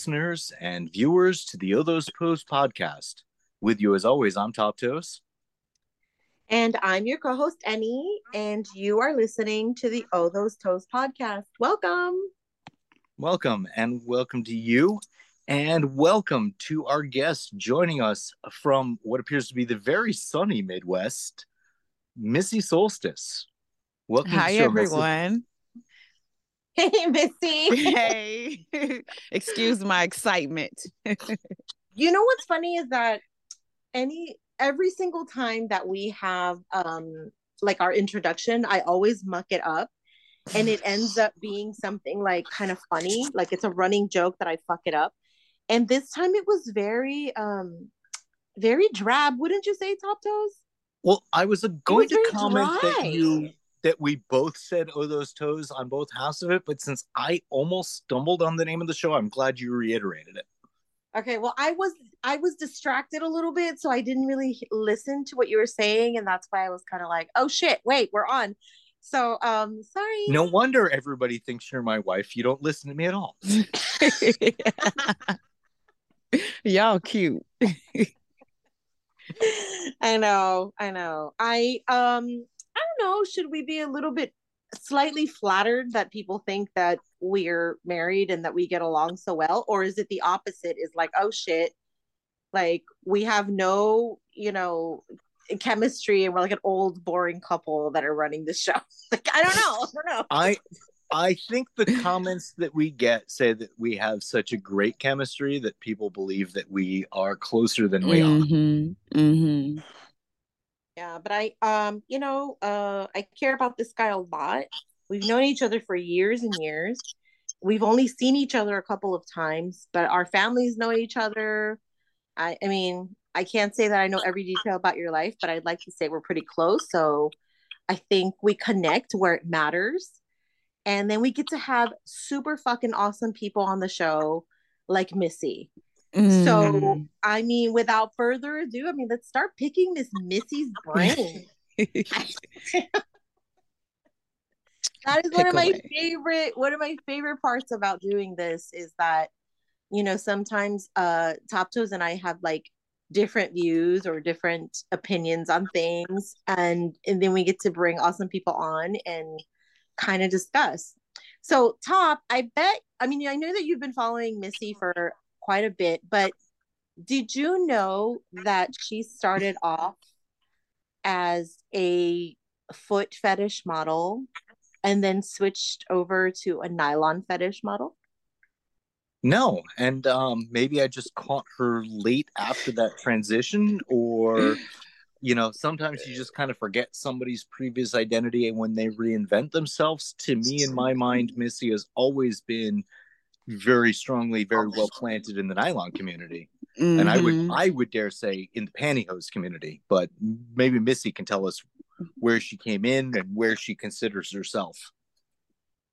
Welcome, listeners and viewers, to the Othos Post podcast. With you, as always, I'm Top Toes. And I'm your co host, Ennie, and you are listening to the Oh Those Toes podcast. Welcome. Welcome, and welcome to you, and welcome to our guest joining us from what appears to be the very sunny Midwest, Missy Soulstice. Welcome Hi, show, everyone. Missy. Hey, Missy. Hey. Excuse my excitement. you know what's funny is that any every single time that we have um like our introduction, I always muck it up and it ends up being something like kind of funny, like it's a running joke that I fuck it up. And this time it was very um very drab, wouldn't you say, Top Toes? Well, I was going was to comment dry. that you that we both said oh those toes on both halves of it, but since I almost stumbled on the name of the show, I'm glad you reiterated it. Okay, well, I was I was distracted a little bit, so I didn't really listen to what you were saying, and that's why I was kind of like, "Oh shit, wait, we're on." So, um, sorry. No wonder everybody thinks you're my wife. You don't listen to me at all. Y'all cute. I know, I know. I um, I don't know. Should we be a little bit slightly flattered that people think that we're married and that we get along so well or is it the opposite is like oh shit like we have no you know chemistry and we're like an old boring couple that are running the show like i don't know i don't know i i think the comments that we get say that we have such a great chemistry that people believe that we are closer than we mm-hmm. are mm-hmm. Yeah, but I um, you know, uh I care about this guy a lot. We've known each other for years and years. We've only seen each other a couple of times, but our families know each other. I I mean, I can't say that I know every detail about your life, but I'd like to say we're pretty close. So I think we connect where it matters. And then we get to have super fucking awesome people on the show like Missy. Mm. So, I mean, without further ado, I mean, let's start picking Miss Missy's brain. that is Pick one of my away. favorite one of my favorite parts about doing this is that you know sometimes uh top toes and i have like different views or different opinions on things and and then we get to bring awesome people on and kind of discuss so top i bet i mean i know that you've been following missy for quite a bit. But did you know that she started off as a foot fetish model and then switched over to a nylon fetish model? No, and um, maybe I just caught her late after that transition, or you know, sometimes you just kind of forget somebody's previous identity, and when they reinvent themselves, to me, in my mind, Missy has always been very strongly, very well planted in the nylon community. Mm-hmm. And I would mm-hmm. I would dare say in the pantyhose community, but maybe Missy can tell us where she came in and where she considers herself.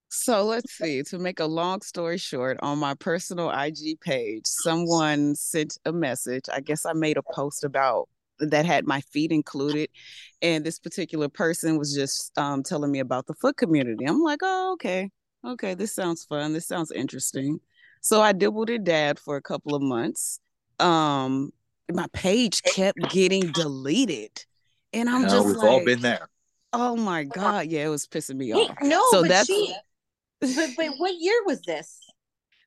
So let's see. To make a long story short, on my personal IG page, someone sent a message. I guess I made a post about that had my feet included, and this particular person was just um, telling me about the foot community. I'm like, oh, okay okay, this sounds fun. This sounds interesting. So I dibbled and dad for a couple of months. Um, my page kept getting deleted, and I'm no, just we've like, all been there. Oh my god, yeah, it was pissing me off. No, so but that's. She, but, but what year was this?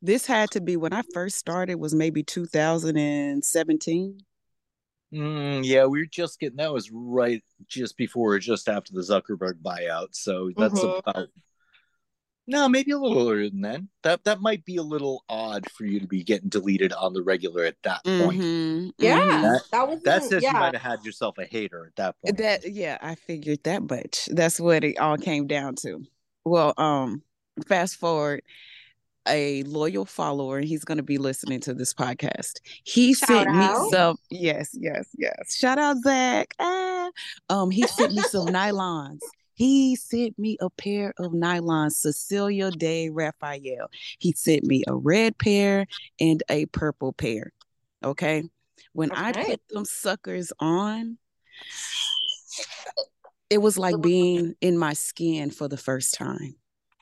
This had to be when I first started. Was maybe 2017. Mm, yeah, we were just getting that was right just before, just after the Zuckerberg buyout. So that's mm-hmm. about no, maybe a little earlier than that. That that might be a little odd for you to be getting deleted on the regular at that point. Mm-hmm. Yeah, mm-hmm. that, that was that says yeah. you might have had yourself a hater at that point. That yeah, I figured that much. That's what it all came down to. Well, um, fast forward, a loyal follower, and he's going to be listening to this podcast. He Shout sent out. me some. Yes, yes, yes. Shout out Zach. Ah. Um, he sent me some nylons he sent me a pair of nylon Cecilia de Rafael. He sent me a red pair and a purple pair. Okay. When okay. I put them suckers on, it was like being in my skin for the first time.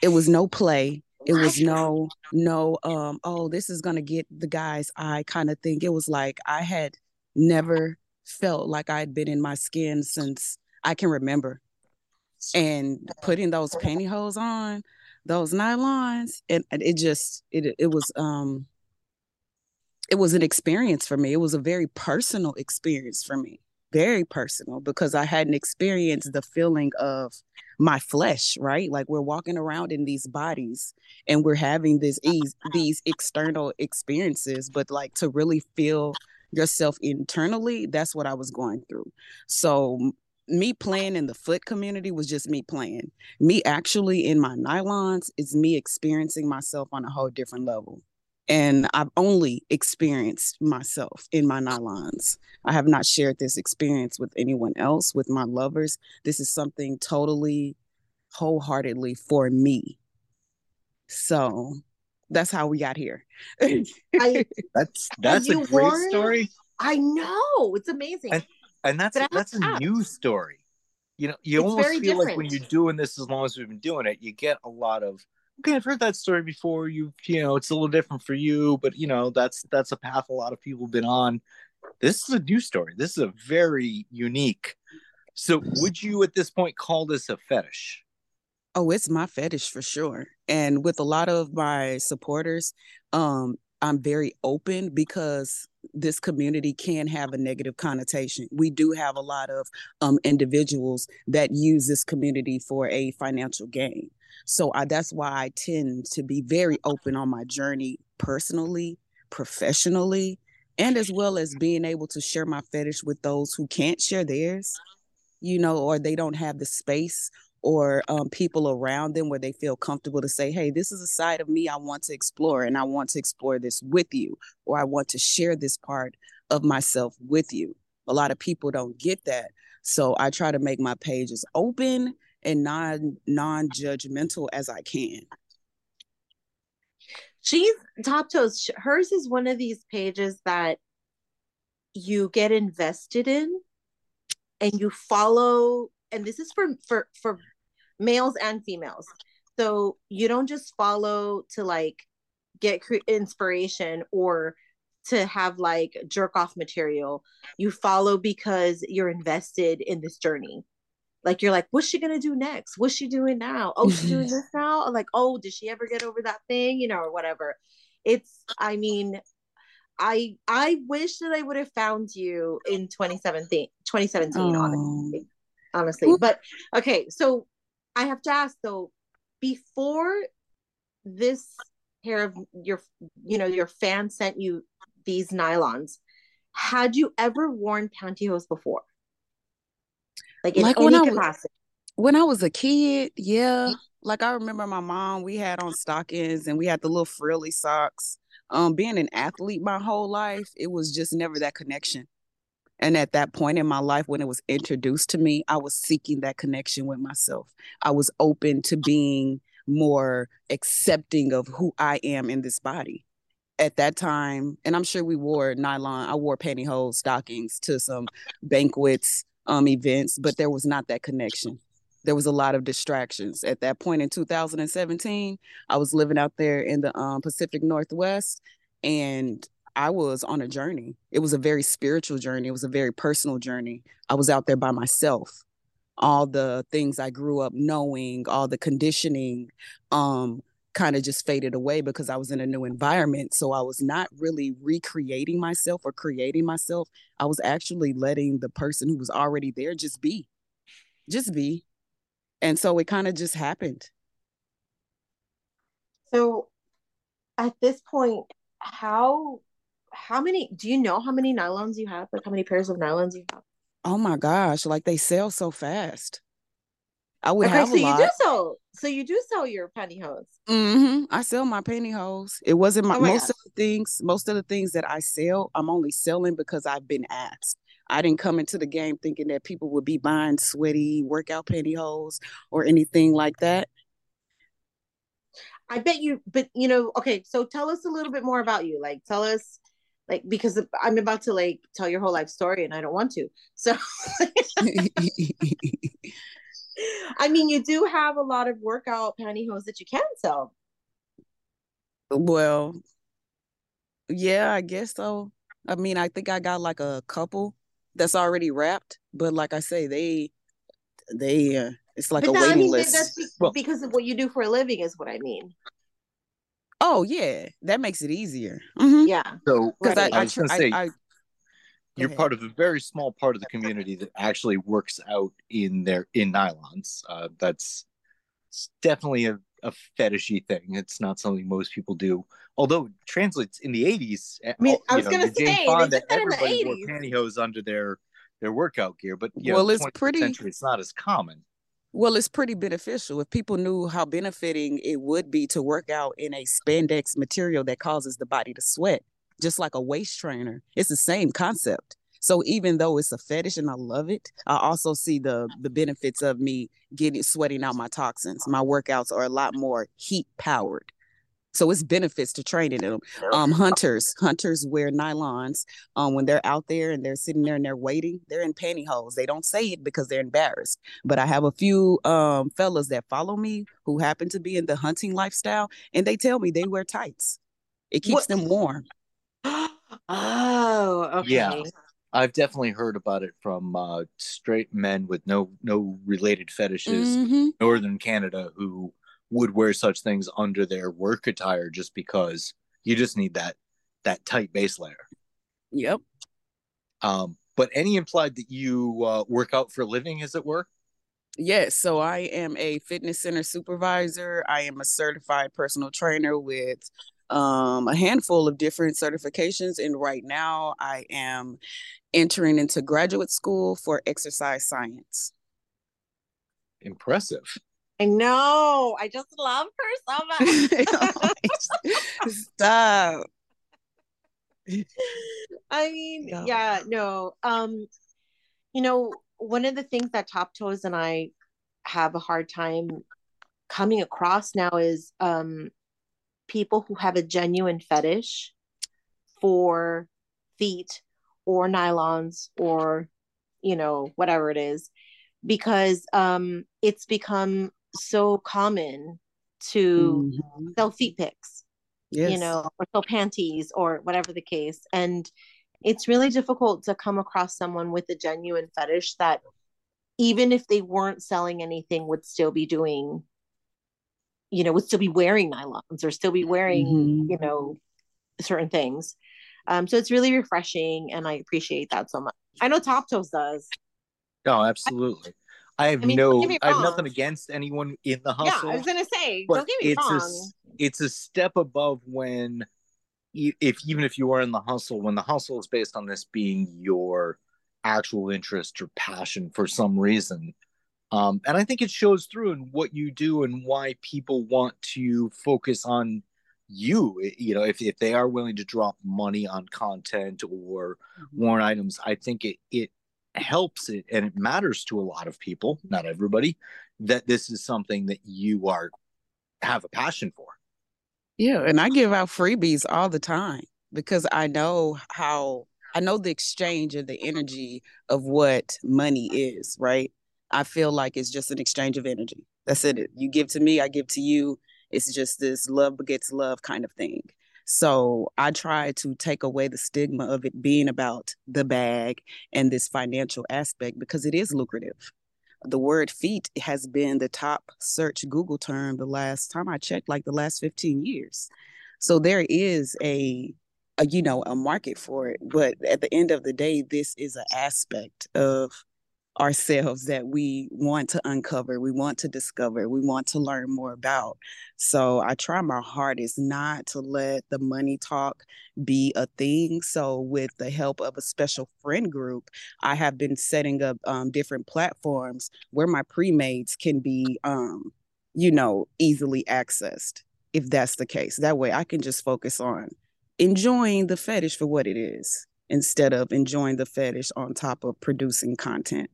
It was no play. It was no, no, um, oh, this is gonna get the guy's eye kind of thing. It was like I had never felt like I'd been in my skin since I can remember. And putting those pantyhose on, those nylons, and, it just it it was um it was an experience for me. It was a very personal experience for me. Very personal because I hadn't experienced the feeling of my flesh, right? Like we're walking around in these bodies and we're having this these, these external experiences, but like to really feel yourself internally, that's what I was going through. So me playing in the foot community was just me playing. Me actually in my nylons is me experiencing myself on a whole different level. And I've only experienced myself in my nylons. I have not shared this experience with anyone else, with my lovers. This is something totally wholeheartedly for me. So that's how we got here. I, that's that's a great worn, story. I know it's amazing, and, and that's a, that's a new story. You know, you it's almost feel different. like when you're doing this, as long as we've been doing it, you get a lot of okay, I've heard that story before. You you know, it's a little different for you, but you know, that's that's a path a lot of people have been on. This is a new story. This is a very unique. So, would you at this point call this a fetish? Oh, it's my fetish for sure. And with a lot of my supporters, um, I'm very open because this community can have a negative connotation. We do have a lot of um, individuals that use this community for a financial gain. So I, that's why I tend to be very open on my journey personally, professionally, and as well as being able to share my fetish with those who can't share theirs, you know, or they don't have the space or um, people around them where they feel comfortable to say, hey, this is a side of me I want to explore, and I want to explore this with you, or I want to share this part of myself with you. A lot of people don't get that. So I try to make my pages open and non non judgmental as I can. She's top toes. Hers is one of these pages that you get invested in and you follow and this is for for for males and females. So you don't just follow to like get cre- inspiration or to have like jerk off material. You follow because you're invested in this journey. Like you're like what's she gonna do next? What's she doing now? Oh she's doing this now? Like oh did she ever get over that thing? You know or whatever. It's i mean i i wish that i would have found you in 2017 2017 oh. honestly honestly. But okay, so I have to ask though, before this pair of your, you know, your fan sent you these nylons, had you ever worn pantyhose before? Like in like any when I capacity? Was, when I was a kid, yeah. Like I remember my mom, we had on stockings and we had the little frilly socks. Um, being an athlete my whole life, it was just never that connection. And at that point in my life, when it was introduced to me, I was seeking that connection with myself. I was open to being more accepting of who I am in this body. At that time, and I'm sure we wore nylon, I wore pantyhose stockings to some banquets, um, events, but there was not that connection. There was a lot of distractions. At that point in 2017, I was living out there in the um, Pacific Northwest, and I was on a journey. It was a very spiritual journey. It was a very personal journey. I was out there by myself. All the things I grew up knowing, all the conditioning, um, kind of just faded away because I was in a new environment. So I was not really recreating myself or creating myself. I was actually letting the person who was already there just be, just be. And so it kind of just happened. So at this point, how how many do you know how many nylons you have? Like how many pairs of nylons you have? Oh my gosh, like they sell so fast. I would okay, have so a lot. you do sell so you do sell your pantyhose. Mm-hmm. I sell my pantyhose. It wasn't my, oh my most God. of the things, most of the things that I sell, I'm only selling because I've been asked. I didn't come into the game thinking that people would be buying sweaty workout pantyhose or anything like that. I bet you, but you know, okay, so tell us a little bit more about you. Like, tell us like because I'm about to like tell your whole life story and I don't want to. So I mean, you do have a lot of workout pantyhose that you can sell. Well, yeah, I guess so. I mean, I think I got like a couple that's already wrapped, but like I say, they they uh, it's like but a waiting I mean, list. That's well, because of what you do for a living, is what I mean. Oh yeah, that makes it easier. Mm-hmm. Yeah. So because I, I, I, was gonna say, I, you're part of a very small part of the community that actually works out in their in nylons. Uh, that's definitely a, a fetishy thing. It's not something most people do. Although it translates in the 80s. I mean, I was know, gonna say Fonda, everybody wore pantyhose under their their workout gear, but you well, know, it's pretty. Century, it's not as common. Well, it's pretty beneficial. If people knew how benefiting it would be to work out in a spandex material that causes the body to sweat, just like a waist trainer, it's the same concept. So even though it's a fetish and I love it, I also see the the benefits of me getting sweating out my toxins. My workouts are a lot more heat powered. So it's benefits to training them. Um, hunters, hunters wear nylons um, when they're out there and they're sitting there and they're waiting. They're in pantyhose. They don't say it because they're embarrassed. But I have a few um, fellas that follow me who happen to be in the hunting lifestyle, and they tell me they wear tights. It keeps what? them warm. oh, okay. Yeah. I've definitely heard about it from uh, straight men with no no related fetishes, mm-hmm. northern Canada, who would wear such things under their work attire just because you just need that that tight base layer. Yep. Um, but Ennie implied that you uh, work out for a living, as it were? Yes. So I am a fitness center supervisor. I am a certified personal trainer with um, a handful of different certifications. And right now I am entering into graduate school for exercise science. Impressive. I know. I just love her so much. Stop. I mean, no. yeah, no. Um, you know, one of the things that Top Toes and I have a hard time coming across now is um people who have a genuine fetish for feet or nylons or you know whatever it is because um it's become so common to mm-hmm. sell feet pics, yes. you know, or sell panties or whatever the case. And it's really difficult to come across someone with a genuine fetish that even if they weren't selling anything would still be doing you know would still be wearing nylons or still be wearing mm-hmm. you know certain things um so it's really refreshing and i appreciate that so much i know top toes does oh absolutely I have I mean, no, I have nothing against anyone in the hustle. Yeah, I was gonna say, don't get me it's wrong. A, it's a step above when, if even if you are in the hustle, when the hustle is based on this being your actual interest or passion for some reason, um, and I think it shows through in what you do and why people want to focus on you. You know, if if they are willing to drop money on content or mm-hmm. worn items, I think it it helps it and it matters to a lot of people, not everybody, that this is something that you are have a passion for. Yeah, and I give out freebies all the time because I know how I know the exchange of the energy of what money is, right? I feel like it's just an exchange of energy. That's it. You give to me, I give to you. It's just this love begets love kind of thing. So I try to take away the stigma of it being about the bag and this financial aspect because it is lucrative. The word feet has been the top search Google term the last time I checked, like the last 15 years. So there is a, a you know, a market for it. But at the end of the day, this is an aspect of ourselves that we want to uncover, we want to discover, we want to learn more about. So I try my hardest not to let the money talk be a thing. So with the help of a special friend group, I have been setting up um, different platforms where my pre-mades can be, um, you know, easily accessed if that's the case. That way I can just focus on enjoying the fetish for what it is instead of enjoying the fetish on top of producing content.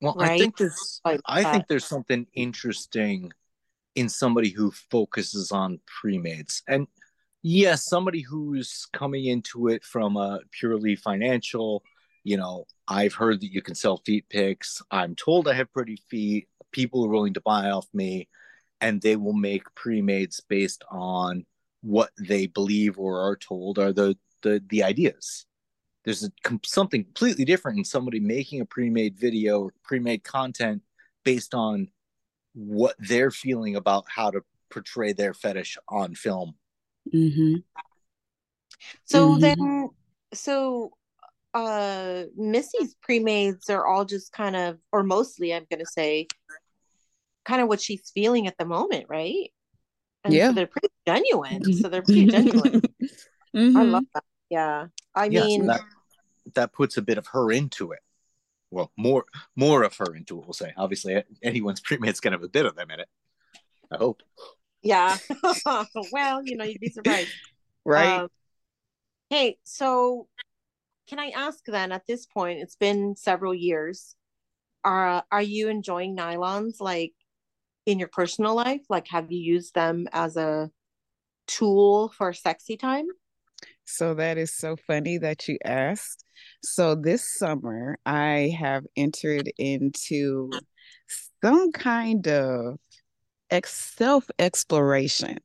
Well, right? I think there's like I think there's something interesting in somebody who focuses on pre-mades. And yes, somebody who's coming into it from a purely financial, you know, I've heard that you can sell feet pics. I'm told I have pretty feet. People are willing to buy off me and they will make pre-mades based on what they believe or are told are the the the ideas there's a, something completely different in somebody making a pre-made video or pre-made content based on what they're feeling about how to portray their fetish on film. Mm-hmm. so mm-hmm. then so uh missy's pre-mades are all just kind of or mostly i'm gonna say kind of what she's feeling at the moment right? And yeah. so they're pretty genuine. So they're pretty genuine. Mm-hmm. i love that. Yeah. I yeah, mean so that, that puts a bit of her into it. Well more more of her into it we'll say. Obviously anyone's pre-made's gonna have a bit of them in it. I hope. Yeah. Well you know you'd be surprised. Right. Um, hey so can i ask then at this point it's been several years are are you enjoying nylons like in your personal life? Like have you used them as a tool for sexy time so that is so funny that you asked. So this summer i have entered into some kind of self exploration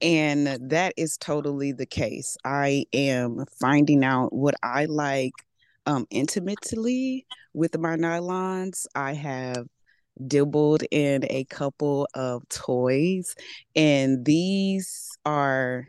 and that is totally the case. I am finding out what i like um intimately with my nylons. I have dibbled in a couple of toys and these are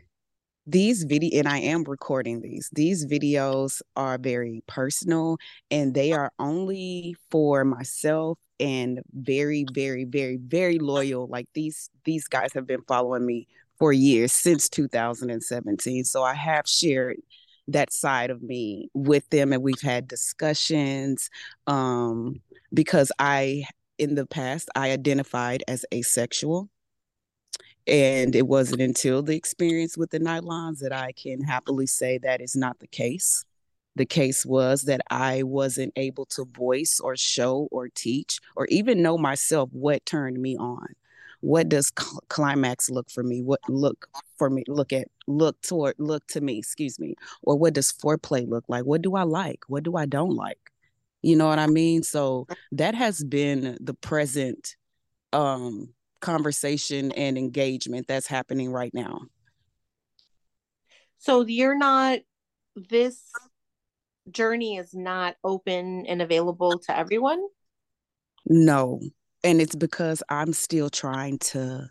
these video and I am recording these. These videos are very personal and they are only for myself and very very very very loyal like these these guys have been following me for years since 2017 so I have shared that side of me with them and we've had discussions um because I in the past, I identified as asexual. And it wasn't until the experience with the nylons that I can happily say that is not the case. The case was that I wasn't able to voice or show or teach or even know myself what turned me on. What does cl- climax look for me? What look for me? Look at look toward look to me, excuse me. Or what does foreplay look like? What do I like? What do I don't like? You know what I mean? So that has been the present um conversation and engagement that's happening right now. So you're not this journey is not open and available to everyone? No. And it's because I'm still trying to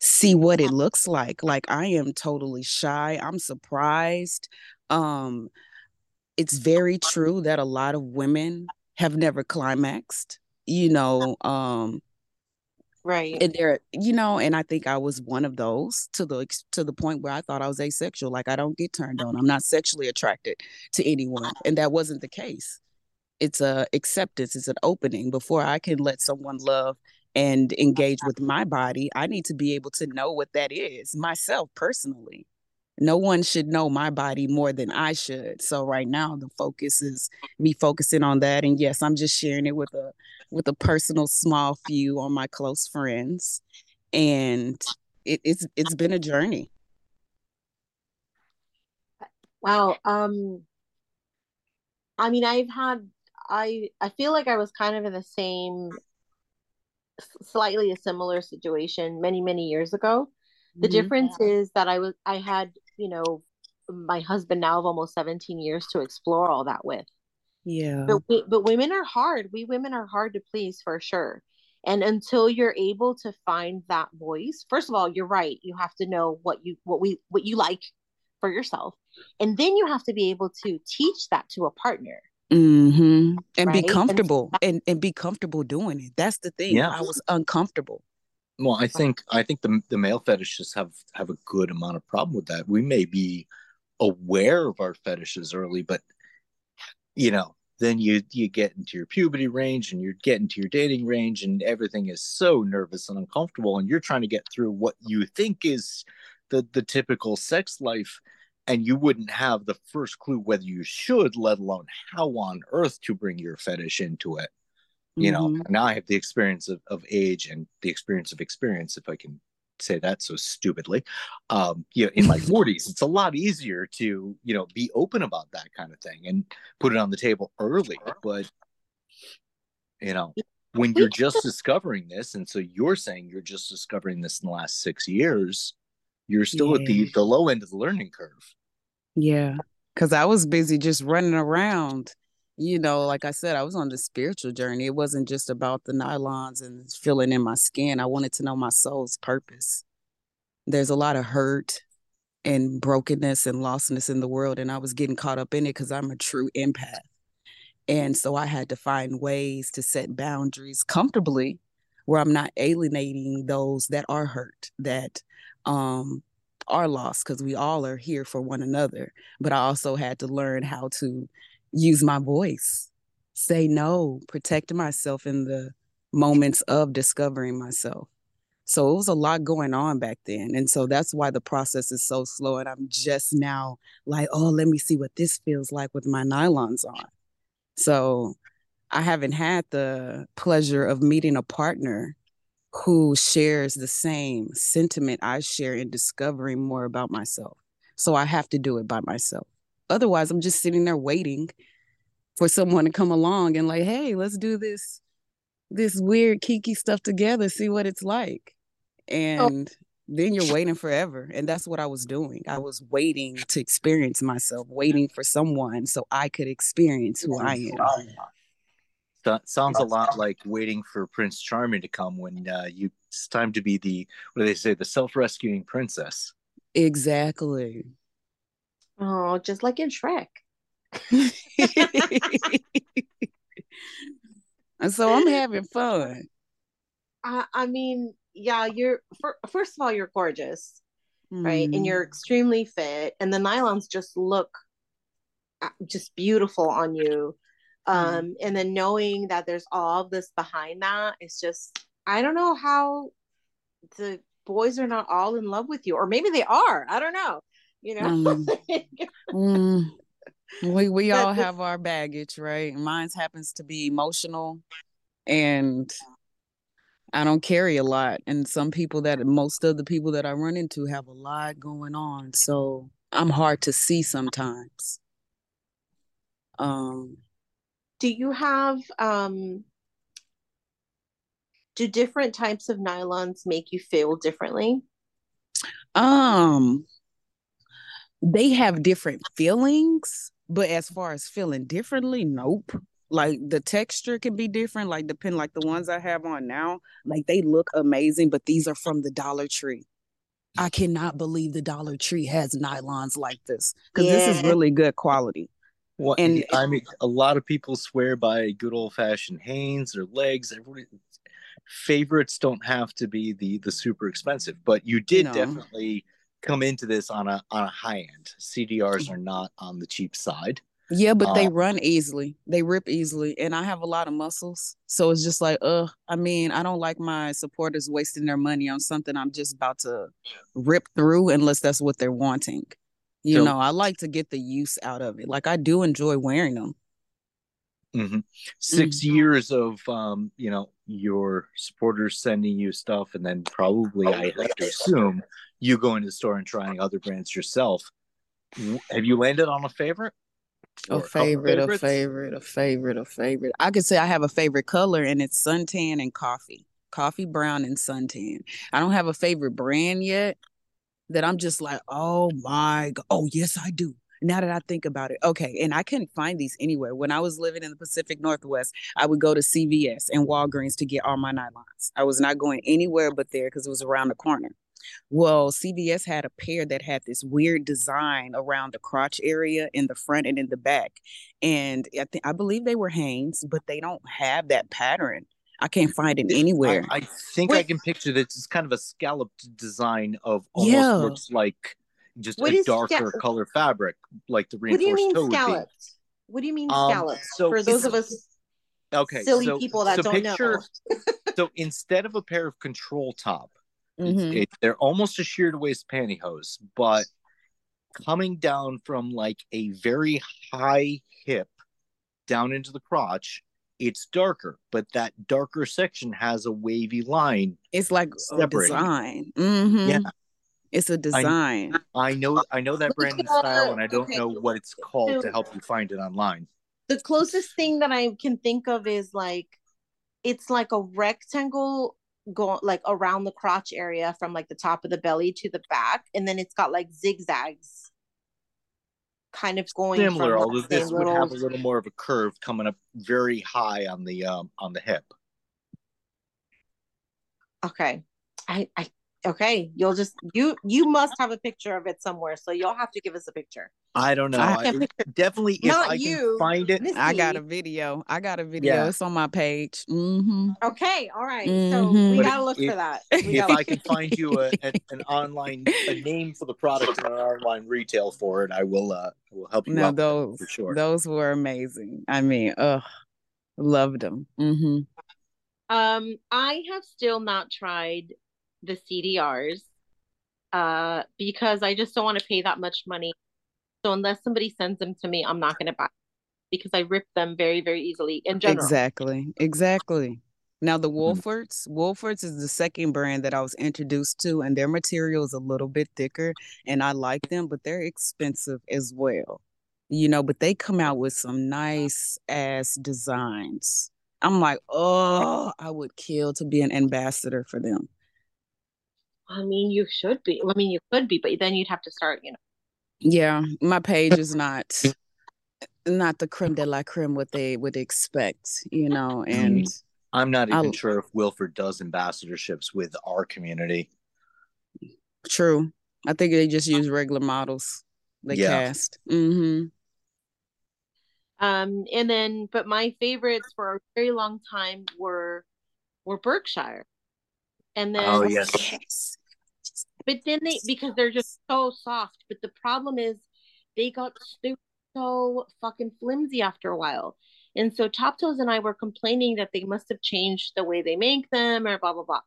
see what it looks like. Like I am totally shy. I'm surprised. Um it's very true that a lot of women have never climaxed, you know, um right and there you know and i think i was one of those to the to the point where i thought i was asexual like i don't get turned on i'm not sexually attracted to anyone and that wasn't the case it's a acceptance it's an opening before i can let someone love and engage with my body i need to be able to know what that is myself personally no one should know my body more than I should. So right now the focus is me focusing on that. And yes, I'm just sharing it with a with a personal small few on my close friends. And it, it's it's been a journey. Wow. Um I mean I've had I I feel like I was kind of in the same slightly a similar situation many many years ago the mm-hmm. difference is that i was i had you know my husband now of almost 17 years to explore all that with yeah. But we, but women are hard. We women are hard to please for sure. And until you're able to find that voice first of all you're right. You have to know what you what we what you like for yourself. And then you have to be able to teach that to a partner. Mm-hmm. and right? be comfortable and, and, and be comfortable doing it. That's the thing. Yeah. i was uncomfortable. Well, I think I think the the male fetishes have have a good amount of problem with that. We may be aware of our fetishes early, but you know, then you you get into your puberty range and you're getting to your dating range and everything is so nervous and uncomfortable and you're trying to get through what you think is the the typical sex life and you wouldn't have the first clue whether you should let alone how on earth to bring your fetish into it you know mm-hmm. now i have the experience of, of age and the experience of experience if i can say that so stupidly um you know in my 40s it's a lot easier to you know be open about that kind of thing and put it on the table early but you know when you're just discovering this and so you're saying you're just discovering this in the last six years you're still yeah. at the the low end of the learning curve. Yeah, because I was busy just running around. You know, like I said, I was on the spiritual journey. It wasn't just about the nylons and feeling in my skin. I wanted to know my soul's purpose. There's a lot of hurt and brokenness and lostness in the world, and I was getting caught up in it because I'm a true empath. And so I had to find ways to set boundaries comfortably where I'm not alienating those that are hurt, that um, are lost, because we all are here for one another. But I also had to learn how to use my voice, say no, protect myself in the moments of discovering myself. So it was a lot going on back then. And so that's why the process is so slow. And I'm just now like, oh, let me see what this feels like with my nylons on. So I haven't had the pleasure of meeting a partner who shares the same sentiment I share in discovering more about myself. So I have to do it by myself. Otherwise, I'm just sitting there waiting for someone to come along and like, hey, let's do this this weird kiki stuff together, see what it's like. Oh. And oh then you're waiting forever. And that's what I was doing. I was waiting to experience myself, waiting for someone so I could experience who I am. That sounds a lot like waiting for Prince Charming to come when uh, you it's time to be the what do they say the self-rescuing princess. Exactly. Oh, just like in Shrek. and so I'm having fun. I, I mean, yeah, you're for, first of all, you're gorgeous, mm. right? And hmm. you're extremely fit, and the nylons just look uh, just beautiful on you. Hmm. Um, mm. and then knowing that there's all this behind that, it's just I don't know how the boys are not all in love with you, or maybe they are. I don't know. You know. mm. We we all have our baggage, right? Mine happens to be emotional and I don't carry a lot. And some people that most of the people that I run into have a lot going on. So I'm hard to see sometimes. Um do you have um do different types of nylons make you feel differently? Um they have different feelings, but as far as feeling differently, nope like the texture can be different like depend like the ones i have on now like they look amazing but these are from the dollar tree i cannot believe the dollar tree has nylons like this because yeah. this is really good quality well, and I mean, a lot of people swear by good old fashioned Hanes or L'eggs. Everybody, favorites don't have to be the the super expensive, but you did no. definitely come into this on a on a high end. CDRs are not on the cheap side. Yeah, but they um, run easily. They rip easily. And I have a lot of muscles. So it's just like, uh, I mean, I don't like my supporters wasting their money on something I'm just about to rip through unless that's what they're wanting. You so, know, I like to get the use out of it. Like I do enjoy wearing them. Mm-hmm. 6 mm-hmm. years of um, you know, your supporters sending you stuff, and then probably I have to assume you going to the store and trying other brands yourself. Have you landed on a favorite? A favorite, a favorite, a favorite, a favorite. I could say I have a favorite color and it's suntan and coffee. Coffee brown and suntan. I don't have a favorite brand yet that I'm just like, oh my god. Oh, yes, I do. Now that I think about it. Okay. And I couldn't find these anywhere. When I was living in the Pacific Northwest, I would go to CVS and Walgreens to get all my nylons. I was not going anywhere but there because it was around the corner. Well, CVS had a pair that had this weird design around the crotch area in the front and in the back. And I think I believe they were Hanes, but they don't have that pattern. I can't find it anywhere. I, I think Wait. I can picture that it's kind of a scalloped design of almost yeah. looks like just what a darker scal- color fabric, like the reinforced what do you mean toe scalloped? What do you mean um, scalloped? Um, so For those of us okay, silly so, people that so don't picture, know. so instead of a pair of control top, Mm-hmm. It, they're almost a sheer to waist pantyhose, but coming down from like a very high hip down into the crotch, it's darker, but that darker section has a wavy line. It's like a design. Mm-hmm. Yeah. It's a design. I, I know I know that brand and style, and I don't okay. know what it's called to help you find it online. The closest thing that I can think of is like it's like a rectangle go like around the crotch area from like the top of the belly to the back, and then it's got like zigzags kind of going similar, from, although this say, would have a little more of a curve coming up very high on the um on the hip. Okay. I, I okay. You'll just you you must have a picture of it somewhere, so you'll have to give us a picture. I don't know. I I, definitely, if Not I you, can find it, Miss- I got a video. I got a video. Yeah. It's on my page. hmm Okay, all right. So Mhm. we But gotta look if- for that. We if I can find you a, an, an online a name for the product and an online retail for it, I will. Uh, I will help you No, out those for sure. those were amazing. I mean, ugh, loved them. hmm Um, I have still not tried the CDRs, uh, because I just don't want to pay that much money. So unless somebody sends them to me, I'm not gonna buy because I rip them very, very easily in general. Exactly. Exactly. Now the Mm. Wolfords, Wolfords is the second brand that I was introduced to, and their material is a little bit thicker, and I like them, but they're expensive as well. You know, but they come out with some nice ass designs. I'm like, oh, I would kill to be an ambassador for them. I mean, you should be. I mean, you could be, but then you'd have to start, you know. Yeah, my page is not not the creme de la creme what they would expect, you know, and I'm not even I'll- sure if Wolford does ambassadorships with our community. true. I think they just use regular models they Yeah. cast. Mm-hmm. Um, and then, but my favorites for a very long time were were Berkshire, and then Oh yes, but then they because they're just so soft. But the problem is they got they so fucking flimsy after a while. And so Top Toes and I were complaining that they must have changed the way they make them or blah blah blah.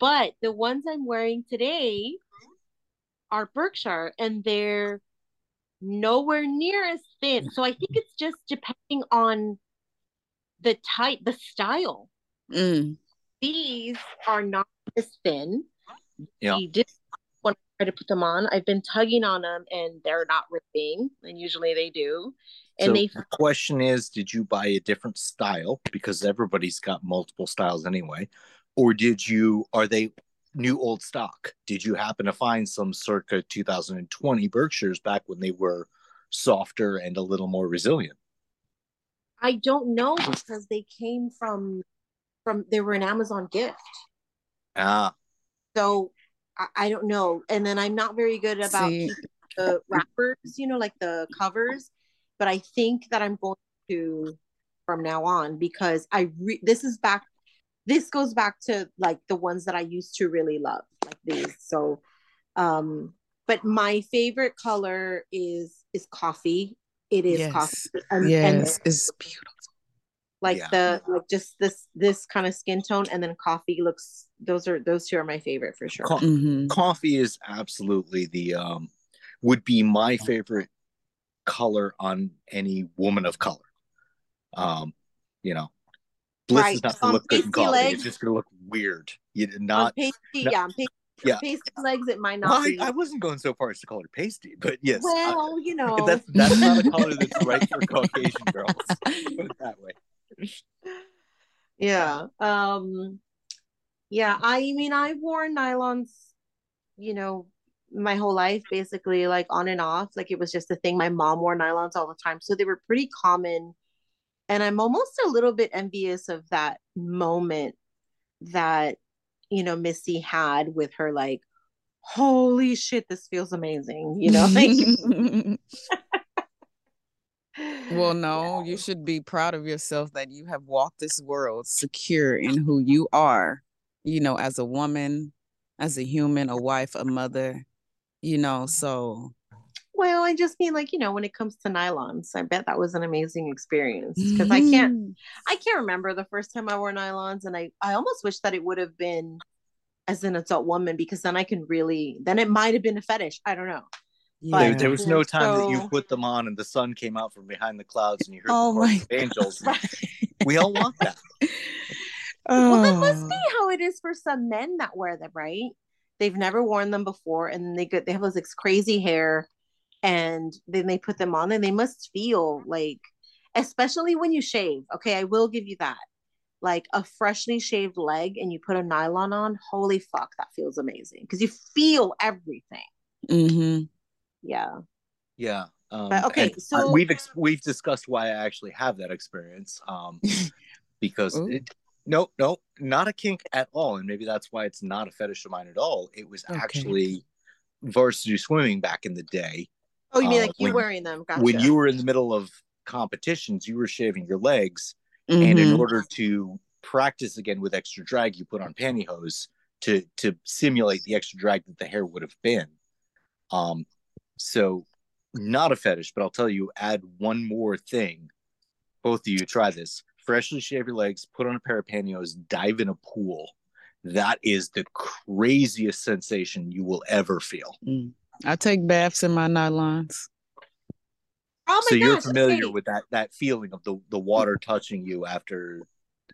But the ones I'm wearing today are Berkshire and they're nowhere near as thin. So I think it's just depending on the type, the style. Mm. These are not as thin. Yeah. You did when I try to put them on. I've been tugging on them and they're not ripping, and usually they do. And so they the question is, did you buy a different style because everybody's got multiple styles anyway, or did you? Are they new old stock? Did you happen to find some circa 2020 Berkshires back when they were softer and a little more resilient? I don't know because they came from from they were an Amazon gift. Ah, So I, I don't know. And then I'm not very good about the wrappers, you know, like the covers. But I think that I'm going to from now on because I re- this is back. This goes back to like the ones that I used to really love, like these. So, um, but my favorite color is is coffee. It is Yes. coffee, and, and Yes, it's beautiful. Like Yeah. the like just this this kind of skin tone, and then coffee looks. Those are those two are my favorite for sure. Co- hmm coffee is absolutely the um would be my favorite color on any woman of color. Um, you know, bliss Right. is not to look good in coffee. legs. It's just gonna look weird. You on not. pasty, no- yeah, on pasty, Yeah. pasty legs. It might not Well, I, be. I wasn't going so far as to call her pasty, but yes, I- well, you know, that's that's not a color that's right for Caucasian girls. Put it that way. Yeah. Um, yeah. I mean, I've worn nylons, you know, my whole life, basically, like on and off. Like it was just a thing. My mom wore nylons all the time, so they were pretty common. And I'm almost a little bit envious of that moment that you know Missy had with her like holy shit this feels amazing you know like well, no, you should be proud of yourself that you have walked this world secure in who you are, you know, as a woman, as a human, a wife, a mother, you know, so well i just mean like you know when it comes to nylons i bet that was an amazing experience because i can't mm-hmm. i can't remember the first time i wore nylons and i i almost wish that it would have been as an adult woman because then i can really then it might have been a fetish i don't know Yeah. there was no time that you put them on and the sun came out from behind the clouds and you heard Oh the my chorus of angels. We all want that. well that must Oh. be how it is for some men that wear them right they've never worn them before and they get they have this crazy hair and then they put them on and they must feel like especially when you shave okay i will give you that like a freshly shaved leg and you put a nylon on, holy fuck, that feels amazing because you feel everything. Mm-hmm. Yeah. Yeah. Um, But, okay, and so- we've ex- we've discussed why I actually have that experience. Um, because Ooh. it, no, no, not a kink at all, and maybe that's why it's not a fetish of mine at all. It was Okay. actually varsity swimming back in the day. Oh, you mean Uh, like you when- wearing them? Gotcha. When you were in the middle of competitions, you were shaving your legs, and in Mhm. order to practice again with extra drag, you put on pantyhose to to simulate the extra drag that the hair would have been. Um, so not a fetish, but I'll tell you, add one more thing. Both of you try this. Freshly shave your legs, put on a pair of pantyhose, dive in a pool. That is the craziest sensation you will ever feel. Mm. I take baths in my nylons. oh my so you're familiar okay. with that that feeling of the the water touching you after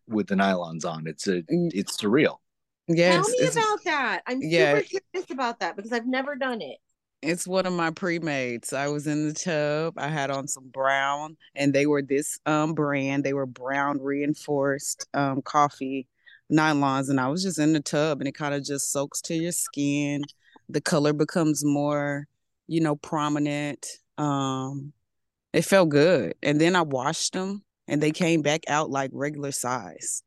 with the nylons on. It's a Mm. it's surreal. Yes, Tell me about that. I'm Yeah. super curious about that because I've never done it. It's one of my pre-mates. I was in the tub. I had on some brown, and they were this um brand. They were brown reinforced um coffee nylons, and I was just in the tub, and it kind of just soaks to your skin. The color becomes more, you know, prominent. Um, it felt good, and then I washed them, and they came back out like regular size.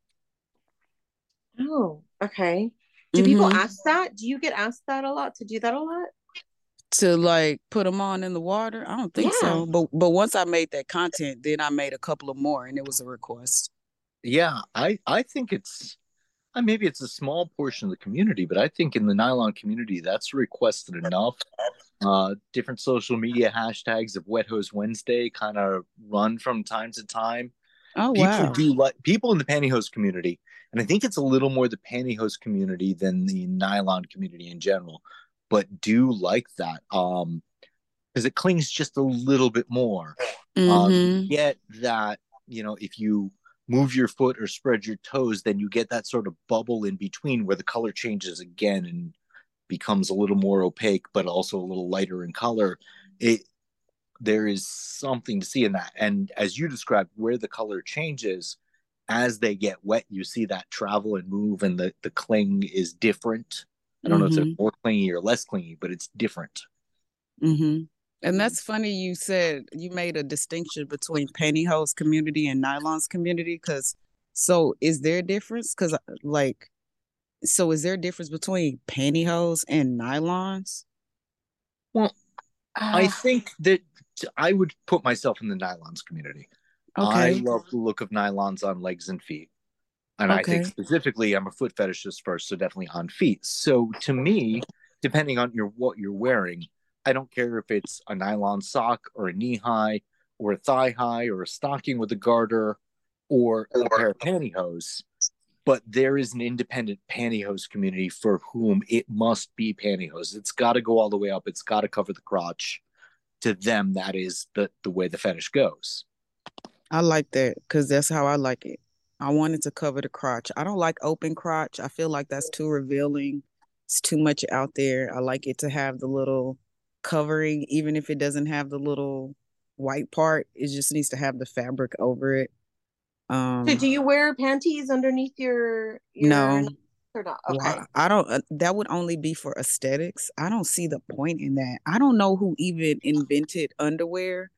Oh, okay. Do people Mhm. ask that? Do you get asked that a lot to do that a lot? To like put them on in the water? I don't think so. But but once I made that content, then I made a couple of more, and it was a request. Yeah, I I think it's maybe it's a small portion of the community, but I think in the nylon community that's requested enough. Uh, different social media hashtags of Wet Hose Wednesday kind of run from time to time. Oh people wow! do like people in the pantyhose community, and I think it's a little more the pantyhose community than the nylon community in general, but do like that um because it clings just a little bit more. Um, Mhm. you get that you know if you move your foot or spread your toes, then you get that sort of bubble in between where the color changes again and becomes a little more opaque, but also a little lighter in color. It there is something to see in that. And as you described, where the color changes as they get wet, you see that travel and move, and the, the cling is different. I don't know if Mhm. it's more clingy or less clingy, but it's different. hmm And that's funny you said you made a distinction between pantyhose community and nylons community because so is there a difference? Because like so is there a difference between pantyhose and nylons? Well, I Ah, think that I would put myself in the nylons community. I love the look of nylons on legs and feet. And I think specifically I'm a foot fetishist first, so definitely on feet. So to me, depending on your what you're wearing, I don't care if it's a nylon sock or a knee high or a thigh high or a stocking with a garter or a pair of pantyhose. But there is an independent pantyhose community for whom it must be pantyhose. It's got to go all the way up. It's got to cover the crotch. To them, that is the the way the fetish goes. I like that because that's how I like it. I wanted to cover the crotch. I don't like open crotch. I feel like that's too revealing. It's too much out there. I like it to have the little covering, even if it doesn't have the little white part. It just needs to have the fabric over it. Um, so do you wear panties underneath your, your no, or not? Okay. I I don't. Uh, that would only be for aesthetics. I don't see the point in that. I don't know who even invented underwear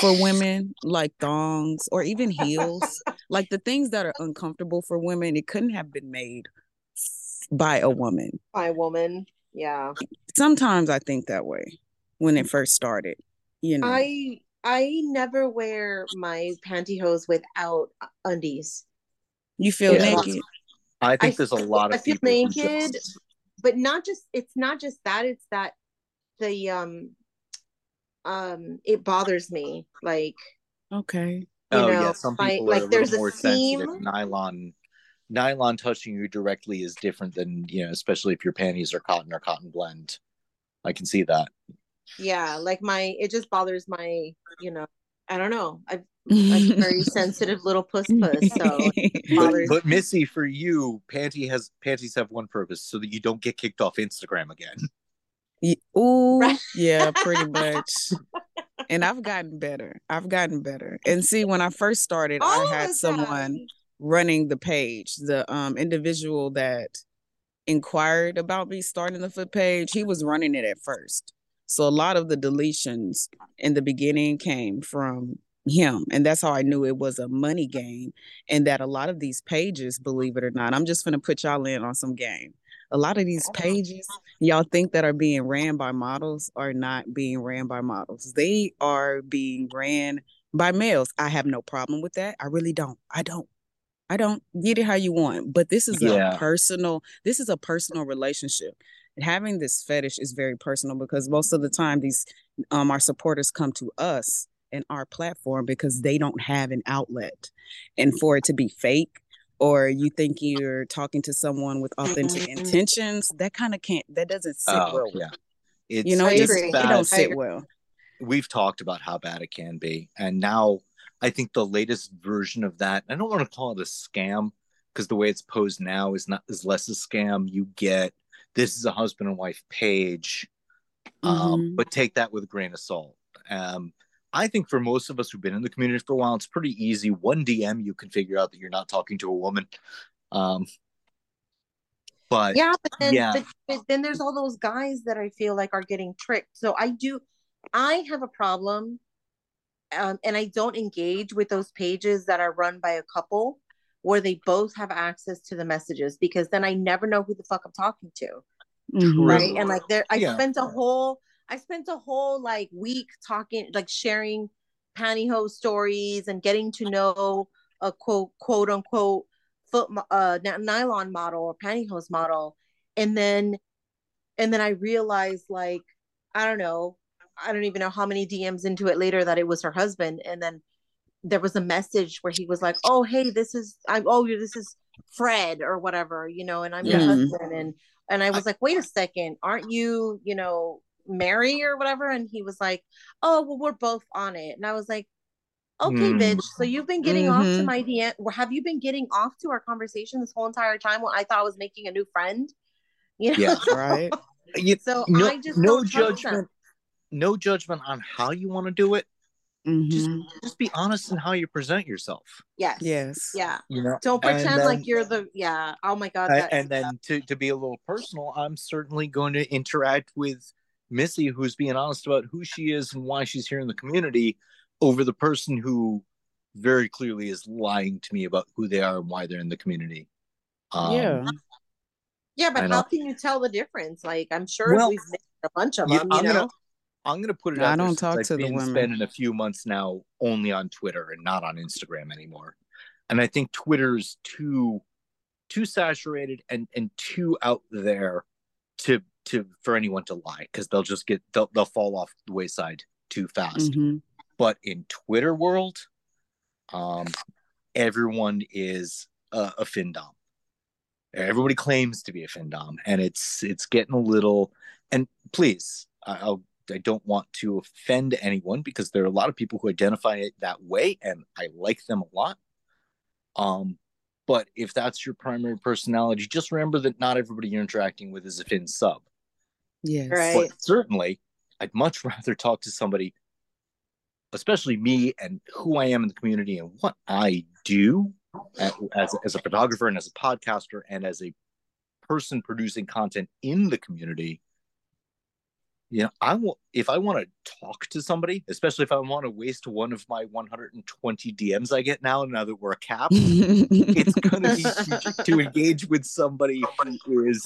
for women, like thongs or even heels. Like the things that are uncomfortable for women, it couldn't have been made by a woman. By a woman. Yeah. Sometimes I think that way when it first started. You know, I I never wear my pantyhose without undies. you feel Yeah. naked. I think I there's a lot of I feel people naked, just- but not just it's not just that, it's that the um um it bothers me. Like Okay. You oh know, yeah, some my- people like are a there's little a more sensitive. seam. Nylon, nylon touching you directly is different than you know, especially if your panties are cotton or cotton blend. I can see that. yeah, like my it just bothers my, you know, I don't know. I've I'm a very sensitive little puss puss, so But, but Missy, for you, panty has panties have one purpose, so that you don't get kicked off Instagram again. Ye- Ooh, Right. yeah, pretty much. And I've gotten better. I've gotten better. And see, when I first started, all I had someone. have. running the page. The um individual that inquired about me starting the foot page, he was running it at first. So a lot of the deletions in the beginning came from him. And that's how I knew it was a money game. And that a lot of these pages, believe it or not, I'm just gonna put y'all in on some game. A lot of these pages y'all think that are being ran by models are not being ran by models. They are being ran by males. I have no problem with that. I really don't. I don't. I don't get it how you want, but this is yeah. a personal this is a personal relationship. And Having this fetish is very personal because most of the time these um our supporters come to us and our platform because they don't have an outlet. And for it to be fake or you think you're talking to someone with authentic mm-hmm. intentions, that kind of can't that doesn't sit oh, well. Yeah. It's, you know, it, just, it don't sit well. We've talked about how bad it can be. And now I think the latest version of that, I don't want to call it a scam because the way it's posed now is not is less a scam. You get this is a husband and wife page, um, mm-hmm. but take that with a grain of salt. Um, I think for most of us who've been in the community for a while, it's pretty easy. One DM, you can figure out that you're not talking to a woman. Um, but yeah, but then, yeah. But, but then there's all those guys that I feel like are getting tricked. So I do, I have a problem, um, and I don't engage with those pages that are run by a couple where they both have access to the messages because then I never know who the fuck I'm talking to. Mm-hmm. Right. And like there, I yeah. spent a whole I spent a whole like week talking, like sharing pantyhose stories and getting to know a quote quote unquote foot uh nylon model or pantyhose model, and then and then I realized like I don't know, I don't even know how many DMs into it later that it was her husband, and then there was a message where he was like, "Oh, hey, this is I'm oh, this is Fred or whatever, you know, and I'm yeah. your husband." And and I was like, "Wait a second, aren't you, you know, Mary or whatever. And he was like, Oh, well, we're both on it. And I was like, Okay, mm. bitch. So you've been getting mm-hmm. off to mm-hmm. my DM. Have you been getting off to our conversation this whole entire time when I thought I was making a new friend? You know? Yeah, right. You, so no, I just no judgment, no judgment on how you want to do it. Mm-hmm. Just, just be honest in how you present yourself. Yes. Yes. Yeah. You know, don't pretend then, like you're the yeah. Oh my god. and then to to be a little personal, I'm certainly going to interact with Missy, who's being honest about who she is and why she's here in the community, over the person who very clearly is lying to me about who they are and why they're in the community. Um, yeah. Yeah, but how can you tell the difference? Like, I'm sure well, we've made a bunch of them. I'm you know, gonna, I'm gonna put it. I don't talk to I've the women. Spending a few months now only on Twitter and not on Instagram anymore, and I think Twitter's too too saturated and and too out there to to for anyone to lie because they'll just get they'll, they'll fall off the wayside too fast mm-hmm. but in twitter world um everyone is a, a findom everybody claims to be a findom and it's it's getting a little and please i'll I don't want to offend anyone because there are a lot of people who identify it that way, and I like them a lot. Um, but if that's your primary personality, just remember that not everybody you're interacting with is a fin sub. Yes. Right. But certainly, I'd much rather talk to somebody, especially me and who I am in the community and what I do as, as a photographer and as a podcaster and as a person producing content in the community. You know, I will if I want to talk to somebody, especially if I want to waste one of my 120 DMs I get now, now that we're a cap, it's going to be to engage with somebody who is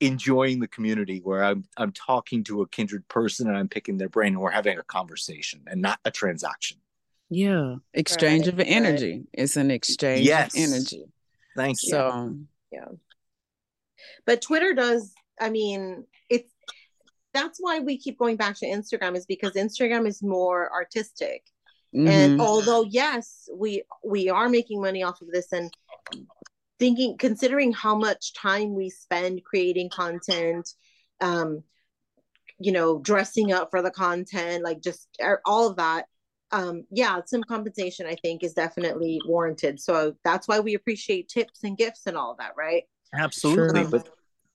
enjoying the community where I'm I'm talking to a kindred person and I'm picking their brain and we're having a conversation and not a transaction. Yeah. Exchange right, of energy. Right. It's an exchange yes. of energy. Thanks. So yeah. But Twitter does, I mean, it's that's why we keep going back to Instagram is because Instagram is more artistic. Mm-hmm. And although yes, we we are making money off of this and thinking considering how much time we spend creating content um you know dressing up for the content like just er, all of that um yeah some compensation i think is definitely warranted. So that's why we appreciate tips and gifts and all of that right? Absolutely sure. but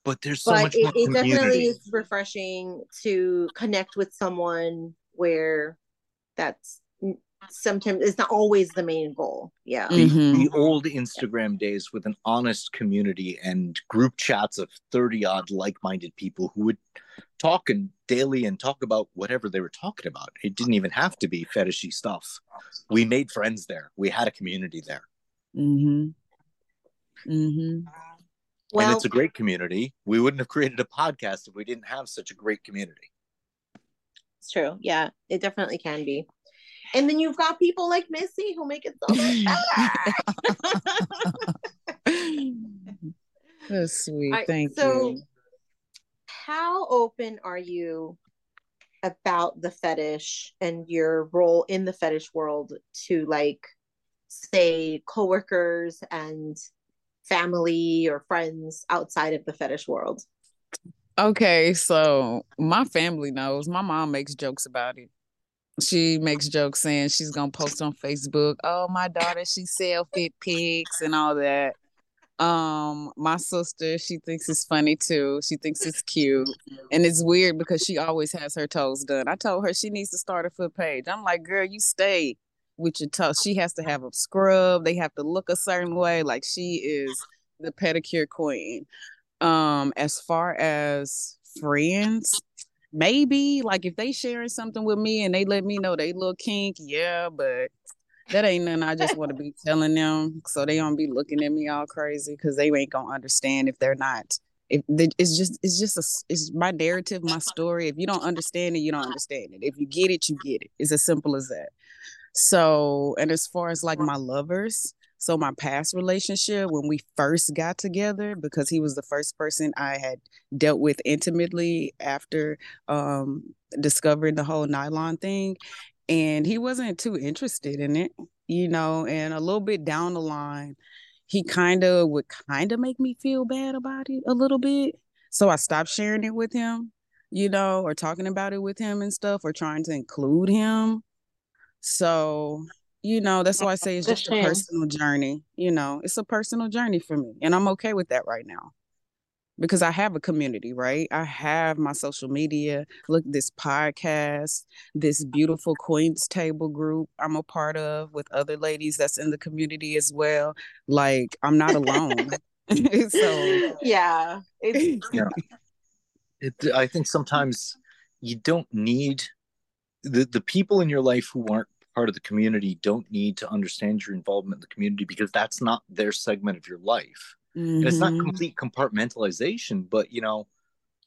but there's so but much it, it definitely is refreshing to connect with someone where that's sometimes it's not always the main goal. Yeah. The, mm-hmm. the old Instagram days with an honest community and group chats of 30 odd like minded people who would talk and daily and talk about whatever they were talking about. It didn't even have to be fetishy stuff. We made friends there, we had a community there. Mm-hmm. Mm-hmm. Well, and it's a great community. We wouldn't have created a podcast if we didn't have such a great community. It's true. Yeah, it definitely can be. And then you've got people like Missy who make it so much better. That's sweet. Right, Thank so, you. How open are you about the fetish and your role in the fetish world to like say coworkers and family or friends outside of the fetish world? Okay, so my family knows. My mom makes jokes about it she makes jokes saying she's gonna post on Facebook, oh my daughter, she sell fit pics and all that. Um, my sister, she thinks it's funny too. She thinks it's cute. And it's weird because she always has her toes done. I told her she needs to start a foot page. I'm like, girl, you stay with your toes. She has to have a scrub, they have to look a certain way. Like she is the pedicure queen. Um, as far as friends, maybe like if they sharing something with me and they let me know they look kink, yeah, but that ain't nothing I just want to be telling them so they don't be looking at me all crazy because they ain't gonna understand if they're not. If they, it's just it's just a it's my narrative, my story. If you don't understand it, you don't understand it. If you get it, you get it. It's as simple as that. So, and as far as like my lovers, so my past relationship, when we first got together, because he was the first person I had dealt with intimately after um, discovering the whole nylon thing, and he wasn't too interested in it, you know. And a little bit down the line, he kind of would kind of make me feel bad about it a little bit. So I stopped sharing it with him, you know, or talking about it with him and stuff, or trying to include him. So you know that's why i say it's just a personal journey you know it's a personal journey for me and i'm okay with that right now because i have a community right? I have my social media look this podcast this beautiful queens table group i'm a part of with other ladies that's in the community as well like i'm not alone. So yeah, yeah. It, i think sometimes you don't need the, the people in your life who aren't part of the community don't need to understand your involvement in the community because that's not their segment of your life. Mm-hmm. And it's not mm-hmm. complete compartmentalization, but you know,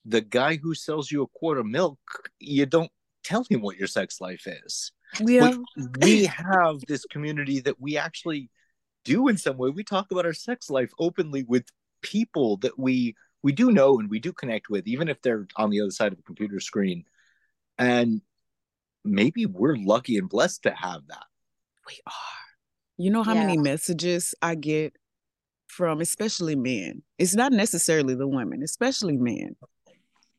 the guy who sells you a quart of milk, you don't tell him what your sex life is. Yeah. we have this community that we actually do in some way. We talk about our sex life openly with people that we we do know and we do connect with, even if they're on the other side of the computer screen. And maybe we're lucky and blessed to have that. We are. You know how yeah. many messages I get from especially men. It's not necessarily the women, especially men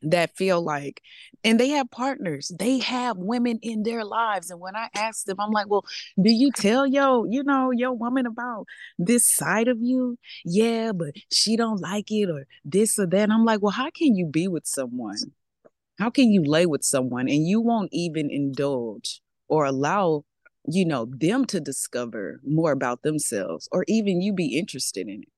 that feel like and they have partners they have women in their lives and when i ask them i'm like well do you tell yo you know your woman about this side of you yeah but she don't like it or this or that i'm like well how can you be with someone how can you lay with someone and you won't even indulge or allow, you know, them to discover more about themselves or even you be interested in it?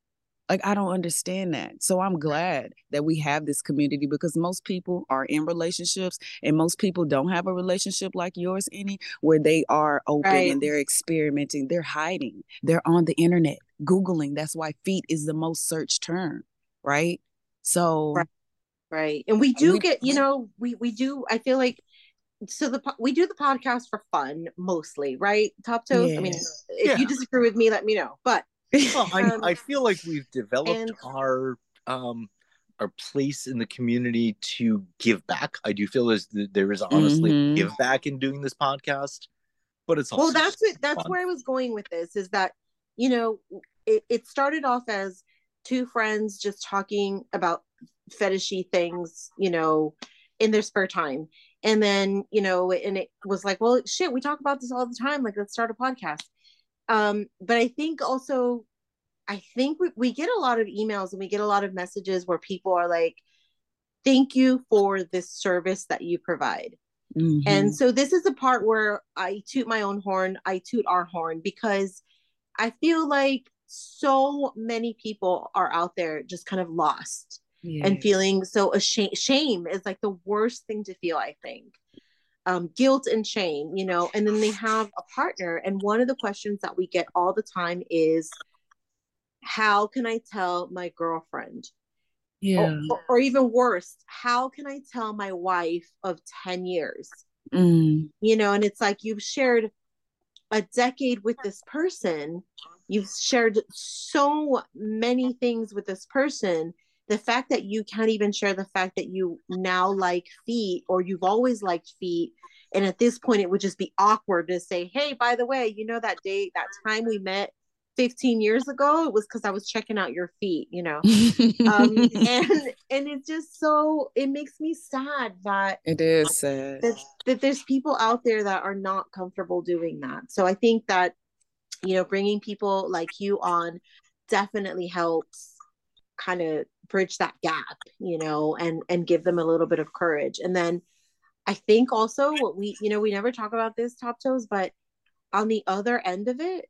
Like, I don't understand that. So I'm glad that we have this community because most people are in relationships and most people don't have a relationship like yours, any where they are open right. and they're experimenting, they're hiding, they're on the internet, Googling. That's why feet is the most searched term, right? So right right and we do we, get you know we we do i feel like so the we do the podcast for fun mostly right top toes yeah. i mean if yeah. you disagree with me let me know but well, um, I, I feel like we've developed and, our um our place in the community to give back i do feel as there is honestly mm-hmm. give back in doing this podcast but it's well that's it that's fun. where i was going with this is that you know it, it started off as two friends just talking about fetishy things, you know, in their spare time. And then, you know, and it was like, well, shit, we talk about this all the time. Like, let's start a podcast. Um, but I think also, I think we, we get a lot of emails and we get a lot of messages where people are like, thank you for this service that you provide. Mm-hmm. And so this is the part where I toot my own horn, I toot our horn because I feel like so many people are out there just kind of lost yes. and feeling so ashamed. Shame is like the worst thing to feel, I think. Um, guilt and shame, you know, and then they have a partner. And one of the questions that we get all the time is, How can I tell my girlfriend? Yeah. Or, or, even worse, how can I tell my wife of 10 years? Mm. You know, and it's like you've shared a decade with this person, you've shared so many things with this person. The fact that you can't even share the fact that you now like feet or you've always liked feet. And at this point, it would just be awkward to say, Hey, by the way, you know, that day, that time we met, 15 years ago? It was because i was checking out your feet you know? Um, and and it's just so it makes me sad that it is sad. that, that there's people out there that are not comfortable doing that. So i think that you know bringing people like you on definitely helps kind of bridge that gap you know and and give them a little bit of courage and then i think also what we you know we never talk about this top toes but on the other end of it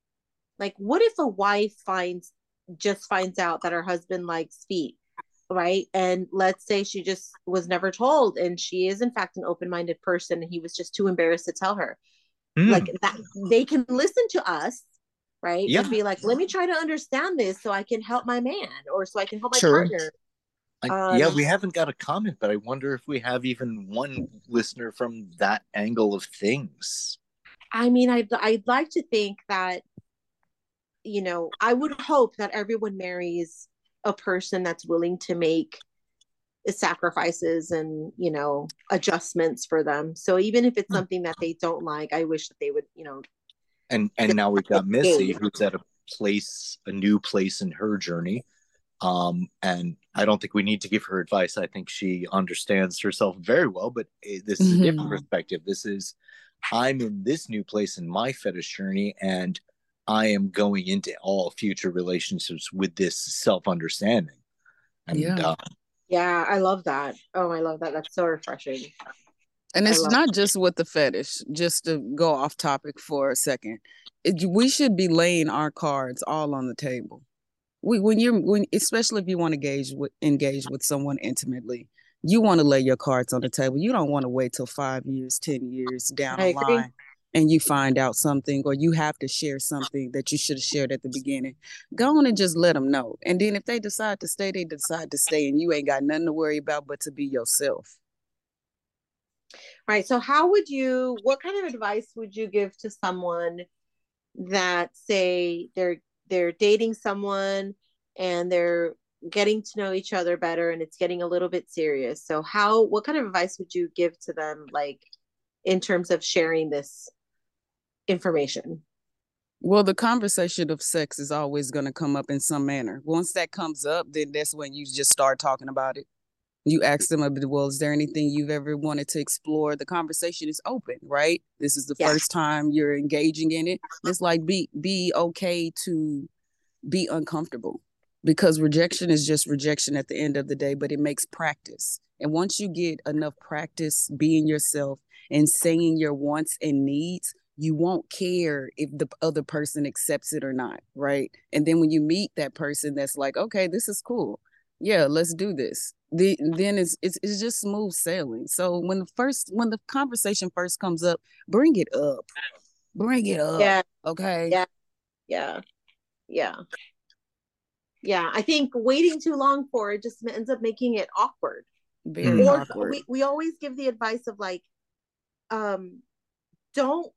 like, what if a wife finds just finds out that her husband likes feet, right? And let's say she just was never told, and she is in fact an open-minded person, and he was just too embarrassed to tell her. Mm. Like that, they can listen to us, right? Yeah. And be like, let me try to understand this so I can help my man, or so I can help my sure. partner. I, um, yeah, we haven't got a comment, but I wonder if we have even one listener from that angle of things. I mean, I'd, I'd like to think that you know, I would hope that everyone marries a person that's willing to make sacrifices and you know adjustments for them so even if it's hmm. something that they don't like i wish that they would you know and and now we've got missy who's at a place a new place in her journey um and i don't think we need to give her advice i think she understands herself very well but eh, this is mm-hmm. a different mm-hmm. perspective this is i'm in this new place in my fetish journey and I am going into all future relationships with this self understanding. And yeah. Uh, yeah, I love that. Oh, I love that. That's so refreshing. And it's not just with the fetish, just to go off topic for a second. It, we should be laying our cards all on the table. We, when you're when especially if you want to engage with engage with someone intimately, you want to lay your cards on the table. You don't want to wait till five years, ten years down I the agree. line and you find out something or you have to share something that you should have shared at the beginning, go on and just let them know. And then if they decide to stay, they decide to stay, and you ain't got nothing to worry about but to be yourself. Right. So, how would you, what kind of advice would you give to someone that say they're they're dating someone and they're getting to know each other better and it's getting a little bit serious so how what kind of advice would you give to them like in terms of sharing this information. Well, the conversation of sex is always going to come up in some manner. Once that comes up, then that's when you just start talking about it. You ask them, well, is there anything you've ever wanted to explore? The conversation is open, right? This is the yeah. first time you're engaging in it. It's like be be okay to be uncomfortable because rejection is just rejection at the end of the day, but it makes practice. And once you get enough practice being yourself and saying your wants and needs, you won't care if the other person accepts it or not, right? And then when you meet that person that's like, okay, this is cool. Yeah, let's do this. The, then it's, it's it's just smooth sailing. So when the first when the conversation first comes up, bring it up. Bring it up. Yeah. Okay. Yeah. Yeah. Yeah. Yeah. I think waiting too long for it just ends up making it awkward. Very or awkward. We, we always give the advice of like, um, don't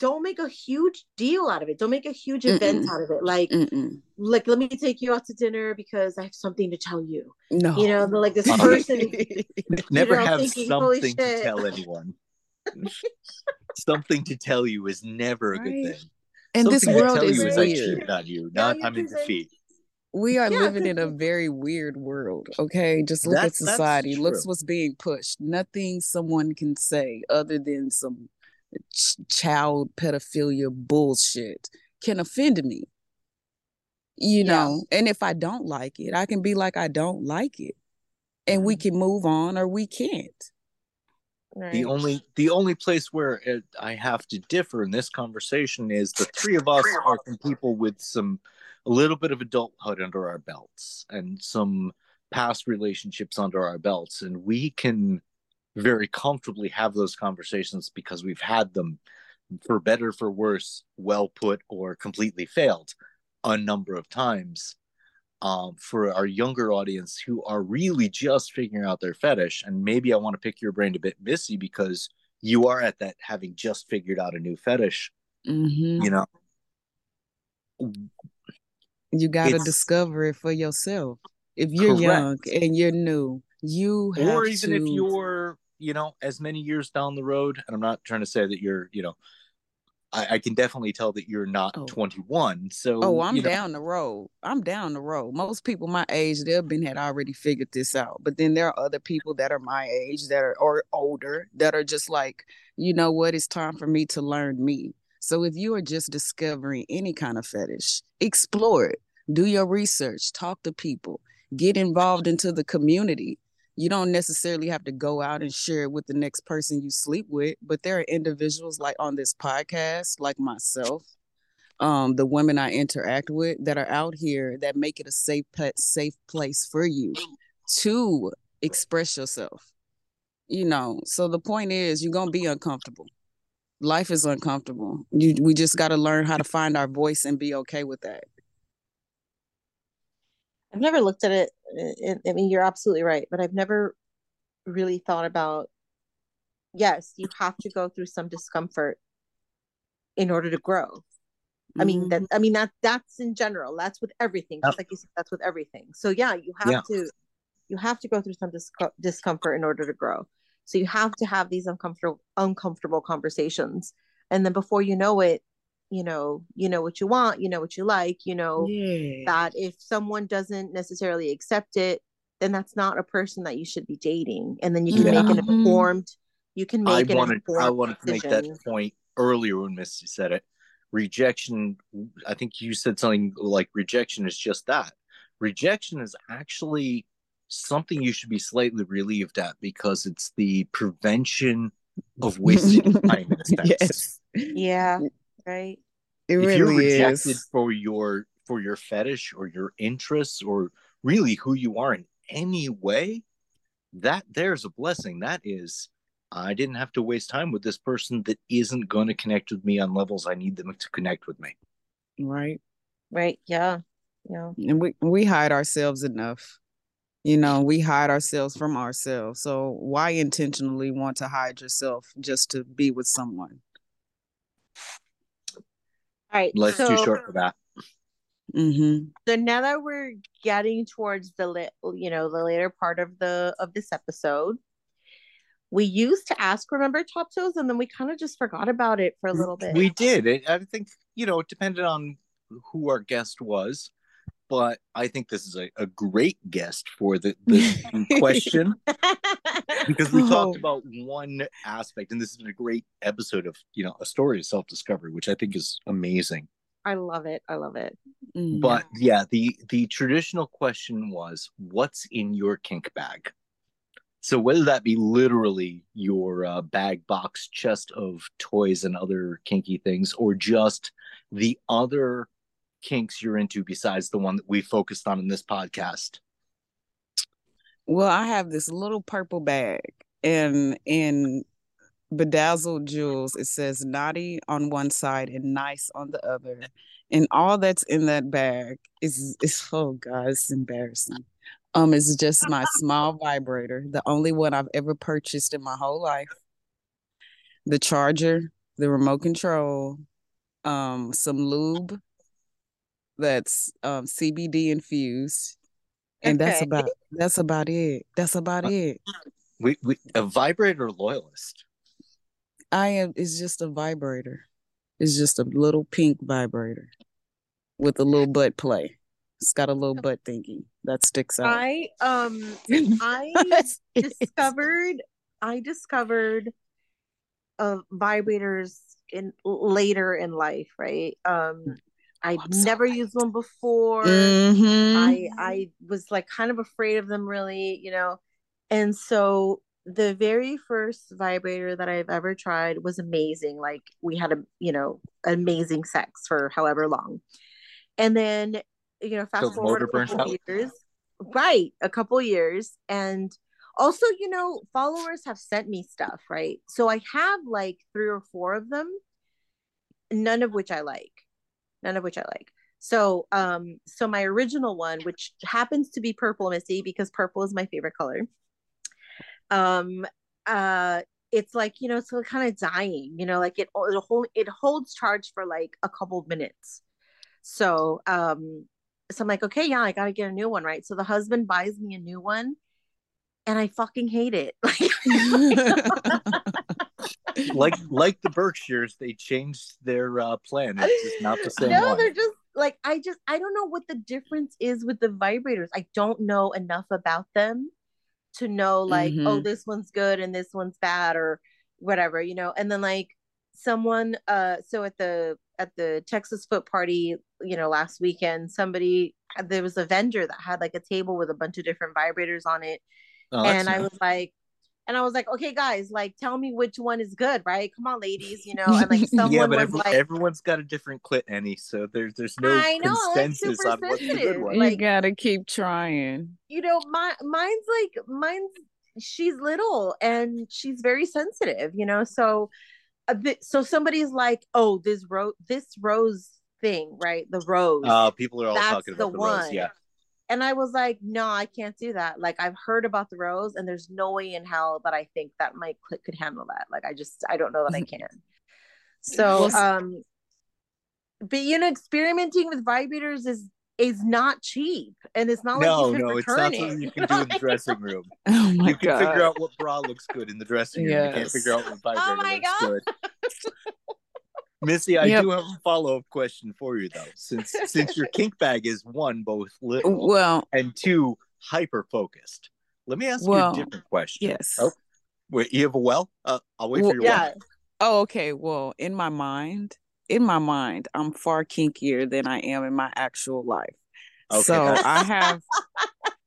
don't make a huge deal out of it. Don't make a huge event out of it. Like, Mm-mm. like let me take you out to dinner because I have something to tell you. No, you know, like this person. Never know, have thinking, something to tell anyone. something to tell you is never a right. good thing. And something this world is weird. I cheated on you, not I'm in defeat. We are yeah, living in a very weird world. Okay, just look at society. Looks what's being pushed. Nothing someone can say other than some ch- child pedophilia bullshit can offend me. You know, and if I don't like it, I can be like, I don't like it. And we mm-hmm. can move on or we can't. Right. The only the only place where it, I have to differ in this conversation is the three of us are some people with some a little bit of adulthood under our belts and some past relationships under our belts, and we can very comfortably have those conversations because we've had them for better for worse, well put or completely failed a number of times um, for our younger audience who are really just figuring out their fetish. And maybe I want to pick your brain a bit, Missy, because you are at that having just figured out a new fetish. Mm-hmm. You know, you got to discover it for yourself. If you're correct. young and you're new, you or even to... if you're, you know, as many years down the road, and I'm not trying to say that you're, you know, I, I, can definitely tell that you're not oh. 21. So oh, I'm you know. down the road. I'm down the road. Most people my age, they've been had already figured this out. But then there are other people that are my age that are or older that are just like, you know what? It's time for me to learn me. So if you are just discovering any kind of fetish, explore it. Do your research. Talk to people. Get involved into the community you don't necessarily have to go out and share it with the next person you sleep with but there are individuals like on this podcast like myself um the women i interact with that are out here that make it a safe pet safe place for you to express yourself you know? So the point is you're gonna be uncomfortable. Life is uncomfortable. You, we just got to learn how to find our voice and be okay with that I've never looked at it. I mean, you're absolutely right, but I've never really thought about. Yes, you have to go through some discomfort in order to grow. I mean that. Mm-hmm. I mean that. That's in general. That's with everything. Just like you said, that's with everything. So yeah, you have yeah. to. You have to go through some dis- discomfort in order to grow. So you have to have these uncomfortable, uncomfortable conversations, and then before you know it, you know you know what you want you know what you like you know yeah. that if someone doesn't necessarily accept it then that's not a person that you should be dating and then you can yeah. make an mm-hmm. informed you can make I wanted, I wanted to make that point earlier when Missy said it rejection I think you said something like rejection is just that rejection is actually something you should be slightly relieved at because it's the prevention of wasting time in a sense. Yes. Yeah right? It if really you're rejected is. for your for your fetish or your interests or really who you are in any way that there's a blessing. That is i didn't have to waste time with this person that isn't going to connect with me on levels i need them to connect with me. Right. Right yeah yeah. And we we hide ourselves enough. You know we hide ourselves from ourselves. So why intentionally want to hide yourself just to be with someone? all right. Life's so, too short for that. Mm-hmm. So now that we're getting towards the you know the later part of the of this episode, we used to ask remember top toes, and then we kind of just forgot about it for a little bit. We did. It, I think you know it depended on who our guest was but I think this is a, a great guest for the, the question because we oh. talked about one aspect, and this has been a great episode of you know a story of self discovery, which I think is amazing. I love it. I love it. Mm. But yeah, the the traditional question was, "What's in your kink bag?" So whether that be literally your uh, bag, box, chest of toys and other kinky things, or just the other kinks you're into besides the one that we focused on in this podcast? Well, I have this little purple bag and in bedazzled jewels it says naughty on one side and nice on the other. And all that's in that bag is is oh god, it's embarrassing. Um, it's just my small vibrator, the only one I've ever purchased in my whole life. The charger, the remote control, um, some lube, that's um, CBD infused, and okay. that's about that's about it. That's about uh, it. We, we a vibrator loyalist. I am. It's just a vibrator. It's just a little pink vibrator with a little butt play. It's got a little butt thingy that sticks out. I um I discovered I discovered uh vibrators in later in life, right? Um I'd never used one before. Mm-hmm. I I was like kind of afraid of them really, you know. And so the very first vibrator that I've ever tried was amazing. Like we had a, you know, amazing sex for however long. And then, you know, fast forward a couple years. Right, a couple years. And also, you know, followers have sent me stuff, right? So I have like three or four of them, none of which I like. None of which I like. So, um, so my original one, which happens to be purple missy because purple is my favorite color. Um, uh, it's like you know, it's kind of dying. You know, like it it hold it holds charge for like a couple minutes. So, um, so I'm like, okay, yeah, I gotta get a new one, right? So the husband buys me a new one, and I fucking hate it. like like the Berkshires, they changed their uh, plan. It's just not the same. No, one. they're just like I just I don't know what the difference is with the vibrators. I don't know enough about them to know like oh, mm-hmm. oh this one's good and this one's bad or whatever, you know. And then like someone uh so at the at the Texas foot party, you know, last weekend, somebody there was a vendor that had like a table with a bunch of different vibrators on it. Oh, and I was like, and I was like, okay, guys, like, tell me which one is good, right? Come on, ladies, you know. And like, someone yeah, but every, like, everyone's got a different clit, Ennie. So there's there's no I know, consensus on what's the good one. Like, you gotta keep trying. You know, my mine's like mine's. She's little and she's very sensitive, you know. So a bit. So somebody's like, oh, this rose, this rose thing, right? The rose. Uh, people are all talking about the, the one. rose. Yeah and I was like, no, I can't do that. Like I've heard about the rose, and there's no way in hell that I think that my clit could handle that. Like I just I don't know that I can. So um but you know, experimenting with vibrators is is not cheap, and it's not no, like you can no, it's not something you can do in the dressing room. oh my you can God. figure out what bra looks good in the dressing room. Yes. You can't figure out what vibrator oh looks God. good. Missy, I yep. do have a follow up question for you though, since since your kink bag is one both little well and two hyper focused. Let me ask well, you a different question. Yes. Oh, wait, you have a well? Uh, I'll wait well, for your yeah. well. Oh, okay. Well, in my mind, in my mind, I'm far kinkier than I am in my actual life. Okay. So I have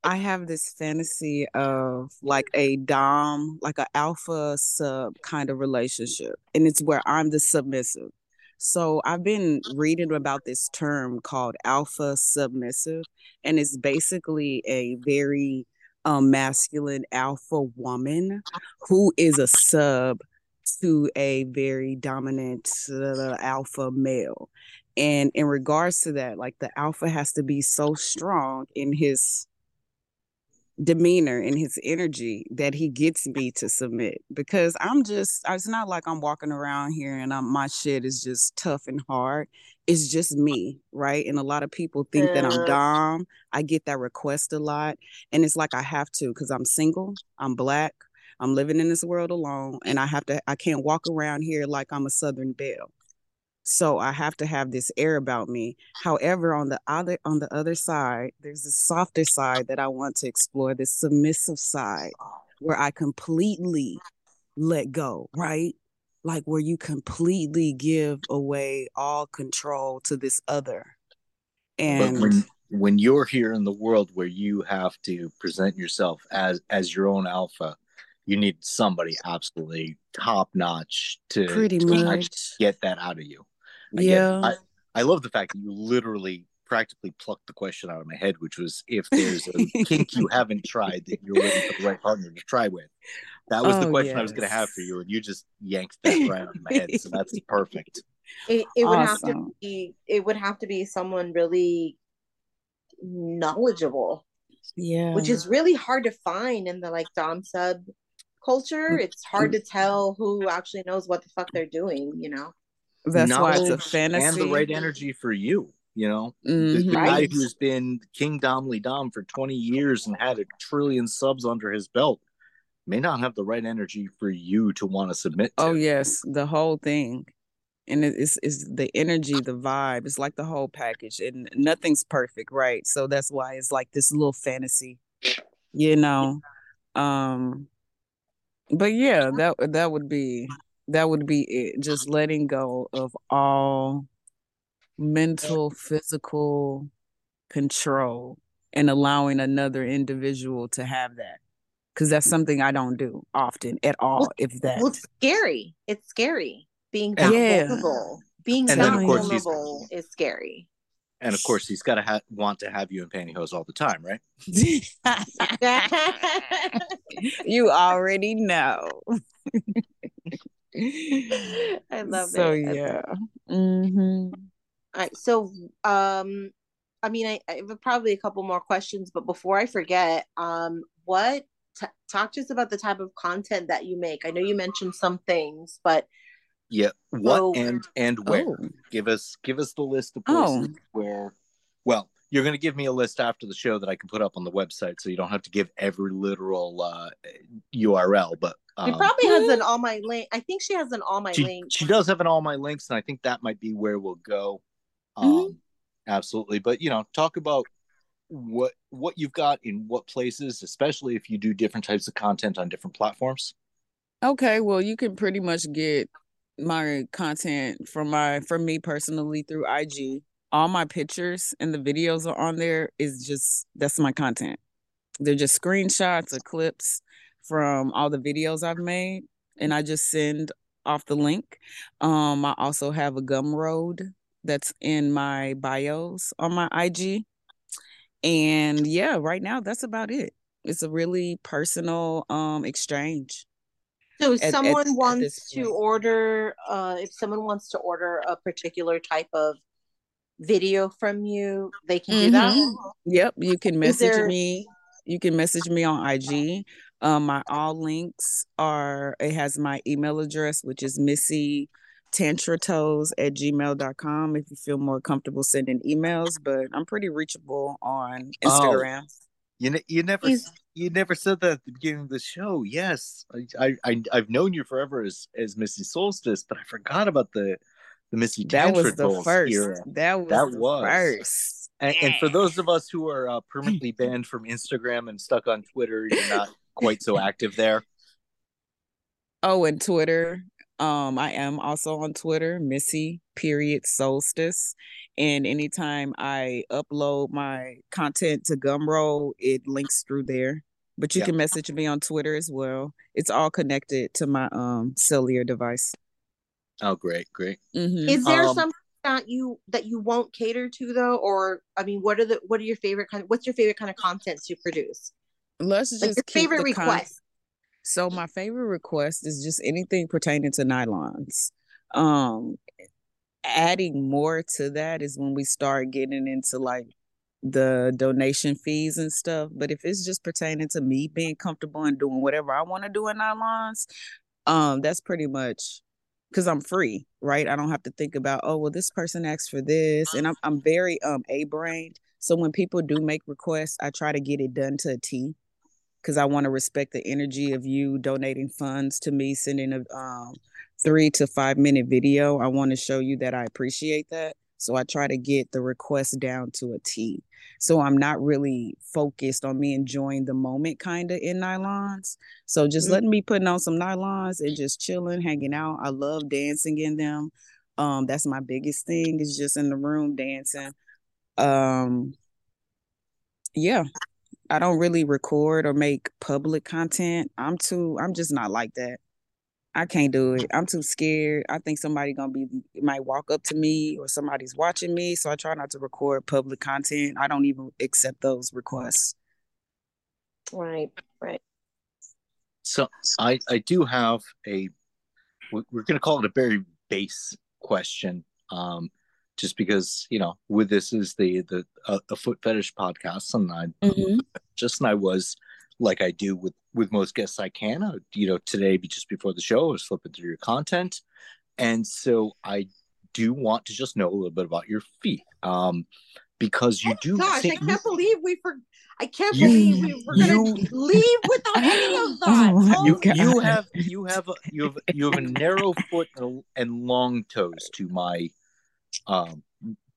I have this fantasy of like a dom, like an alpha sub kind of relationship. And it's where I'm the submissive. So I've been reading about this term called alpha submissive, and it's basically a very um, masculine alpha woman who is a sub to a very dominant uh, alpha male. And in regards to that, like the alpha has to be so strong in his demeanor and his energy that he gets me to submit because I'm just it's not like I'm walking around here and I'm, my shit is just tough and hard. It's just me, right? And a lot of people think that I'm dom. I get that request a lot and it's like I have to cuz I'm single, I'm black, I'm living in this world alone and I have to I can't walk around here like I'm a southern belle. So I have to have this air about me. However, on the other on the other side, there's a softer side that I want to explore, this submissive side where I completely let go, right? Like where you completely give away all control to this other. And when when you're here in the world where you have to present yourself as as your own alpha, you need somebody absolutely top notch to, pretty to much get that out of you. Again, yeah. I, I love the fact that you literally practically plucked the question out of my head, which was if there's a kink you haven't tried that you're waiting for the right partner to try with. That was oh, the question yes. I was going to have for you, and you just yanked that right out of my head. So that's perfect. It, it awesome. would have to be. It would have to be someone really knowledgeable. Yeah, which is really hard to find in the like dom sub culture. Mm. It's hard to tell who actually knows what the fuck they're doing. You know. That's why it's a fantasy. And the right energy for you. You know, mm-hmm. the, the guy who's been King Domly Dom for 20 years and had a trillion subs under his belt may not have the right energy for you to want to submit to. Oh, yes. The whole thing. And it's, it's the energy, the vibe. It's like the whole package. And nothing's perfect, right? So that's why it's like this little fantasy, you know. Um, but yeah, that that would be that would be it. Just letting go of all mental, physical control and allowing another individual to have that because that's something I don't do often at all. Well, if that, well, it's scary. It's scary being that Yeah. vulnerable. Being And that course, vulnerable is scary. And of course, he's got to ha- want to have you in pantyhose all the time, right? you already know. I love so, it. So yeah. hmm All right. So, um, I mean, I, I have probably a couple more questions, but before I forget, um, what t- talk to us about the type of content that you make? I know you mentioned some things, but Yeah. What So- and and where? Oh, Give us give us the list of Oh. places where. Well, you're going to give me a list after the show that I can put up on the website, so you don't have to give every literal uh, URL. But she um, probably has an all my link. I think she has an all my she, link. she does have an all my links, and I think that might be where we'll go. Um, Mhm. Absolutely, but you know, talk about what what you've got in what places, especially if you do different types of content on different platforms. Okay, well, you can pretty much get my content from my from me personally through IG. All my pictures and the videos are on there is just that's my content. They're just screenshots or clips from all the videos I've made and I just send off the link. Um I also have a Gumroad that's in my bios on my IG. And yeah, right now that's about it. It's a really personal um exchange. So if at- at- someone at wants this to order, uh, if someone wants to order a particular type of video from you, they can do that. Mhm. Yep, you can message there- me. You can message me on IG. Um, my all links are it has my email address, which is Missy tantratoes at gmail.com if you feel more comfortable sending emails, but I'm pretty reachable on Oh. Instagram. You ne- you never He's- you never said that at the beginning of the show. Yes, I I I- I've known you forever as as Missy Soulstice, but I forgot about the the Missy That was the Tantra first. era. That was That the was. first. And, and for those of us who are uh, permanently banned from Instagram and stuck on Twitter, you're not quite so active there. Oh, and Twitter. Um, I am also on Twitter, Missy period soulstice. And anytime I upload my content to Gumroad, it links through there. But you Yeah. can message me on Twitter as well. It's all connected to my um cellular device. Oh, great, great. Mhm. Is there Um, something that you that you won't cater to though, or I mean, what are the what are your favorite kind? Of, What's your favorite kind of content to produce? Let's just Like your favorite the con- request. So my favorite request is just anything pertaining to nylons. Um adding more to that is when we start getting into like the donation fees and stuff. But if it's just pertaining to me being comfortable and doing whatever I want to do in nylons, um, that's pretty much because I'm free, right? I don't have to think about, oh, well, this person asked for this. And I'm I'm very um A brained. So when people do make requests, I try to get it done to a T because I want to respect the energy of you donating funds to me, sending a um, three to five minute video. I want to show you that I appreciate that. So I try to get the request down to a T. So I'm not really focused on me enjoying the moment kind of in nylons. So just Mhm. letting me putting on some nylons and just chilling, hanging out. I love dancing in them. Um, that's my biggest thing is just in the room dancing. Um, yeah, I don't really record or make public content. I'm too, I'm just not like that. I can't do it. I'm too scared. I think somebody gonna be might walk up to me or somebody's watching me. So I try not to record public content. I don't even accept those requests. Right, right. So I I do have a we- we're going to call it a very base question um just because you know with this is the the uh, a foot fetish podcast and I just and I was like I do with with most guests I can uh, you know today be just before the show I was flipping through your content and so I do want to just know a little bit about your feet um because you do Gosh, I can't believe we for I can't You- believe we were gonna you- leave without any of that. Oh Oh, you you have you have a, you have you have a narrow foot and, and long toes to my um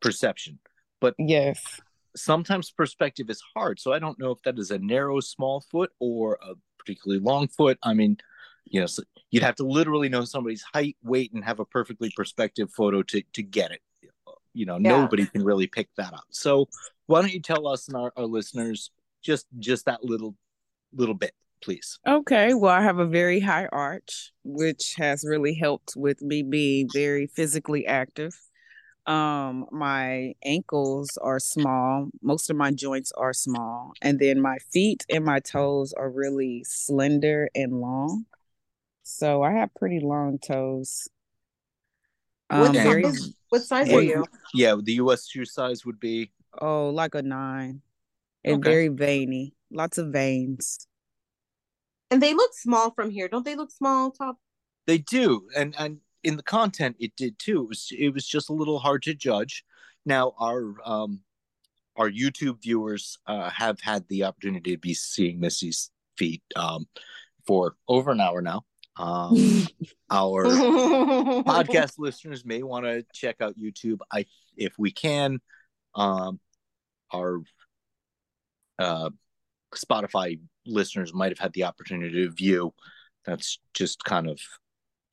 perception but Yes. Sometimes perspective is hard so i don't know if that is a narrow small foot or a particularly long foot i mean you know so you'd have to literally know somebody's height weight and have a perfectly perspective photo to to get it you know Yeah. nobody can really pick that up so why don't you tell us and our, our listeners just just that little little bit please. Okay. Well, I have a very high arch, which has really helped with me being very physically active. Um, my ankles are small. Most of my joints are small. And then my feet and my toes are really slender and long. So I have pretty long toes. What um, very, size, what size very, are you? Yeah, the US shoe size would be oh, like a nine. And okay. very veiny. Lots of veins. And they look small from here. Don't they look small top? They do. And and in the content it did too. It was it was just a little hard to judge. Now our um our YouTube viewers uh, have had the opportunity to be seeing Missy's feet um, for over an hour now. Um, our podcast listeners may want to check out YouTube. I, if we can, um, our uh, Spotify listeners might have had the opportunity to view. That's just kind of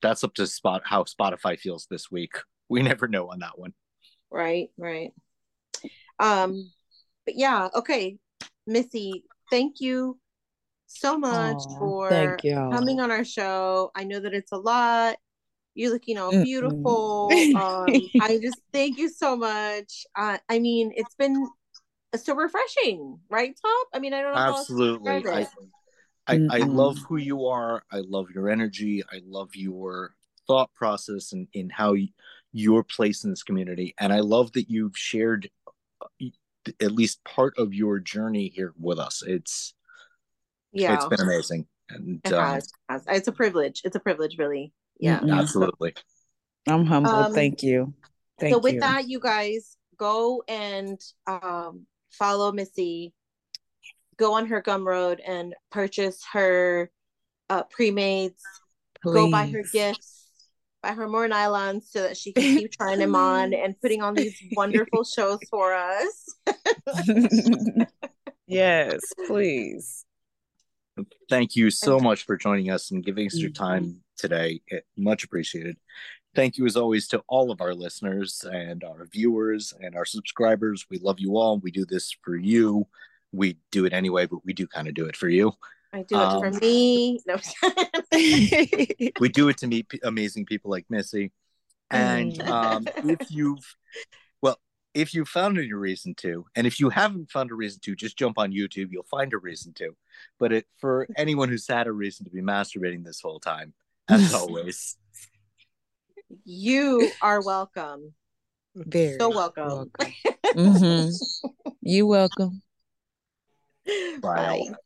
that's up to spot how Spotify feels this week. We never know on that one. Right, right. Um, but yeah, okay, Missy, thank you so much Aww, for coming on our show. I know that it's a lot. You're looking all beautiful. um, I just thank you so much. Uh, I mean, it's been so refreshing, right, Top? I mean, I don't know. Absolutely. I, I, mm-hmm. I love who you are. I love your energy. I love your thought process and in how you, your place in this community. And I love that you've shared uh, at least part of your journey here with us. It's yeah, it's been amazing. And it um, has, has. it's a privilege. It's a privilege, really. Yeah, absolutely. I'm humble. Um, Thank you. Thank so with you. that, you guys go and um, follow Missy, go on her Gumroad and purchase her uh, pre-mades, Please. go buy her gifts, buy her more nylons so that she can keep trying them on and putting on these wonderful shows for us. yes, please. Thank you so much for joining us and giving us your time today. Much appreciated. Thank you, as always, to all of our listeners and our viewers and our subscribers. We love you all. We do this for you. We do it anyway, but we do kind of do it for you. I do it um, for me. No. we do it to meet p- amazing people like Missy. And mm. um, if you've, well, if you found a reason to, and if you haven't found a reason to, just jump on YouTube. You'll find a reason to. But it, for anyone who's had a reason to be masturbating this whole time, as always, you are welcome. Very so welcome. welcome. mm-hmm. You welcome. Bye. Bye.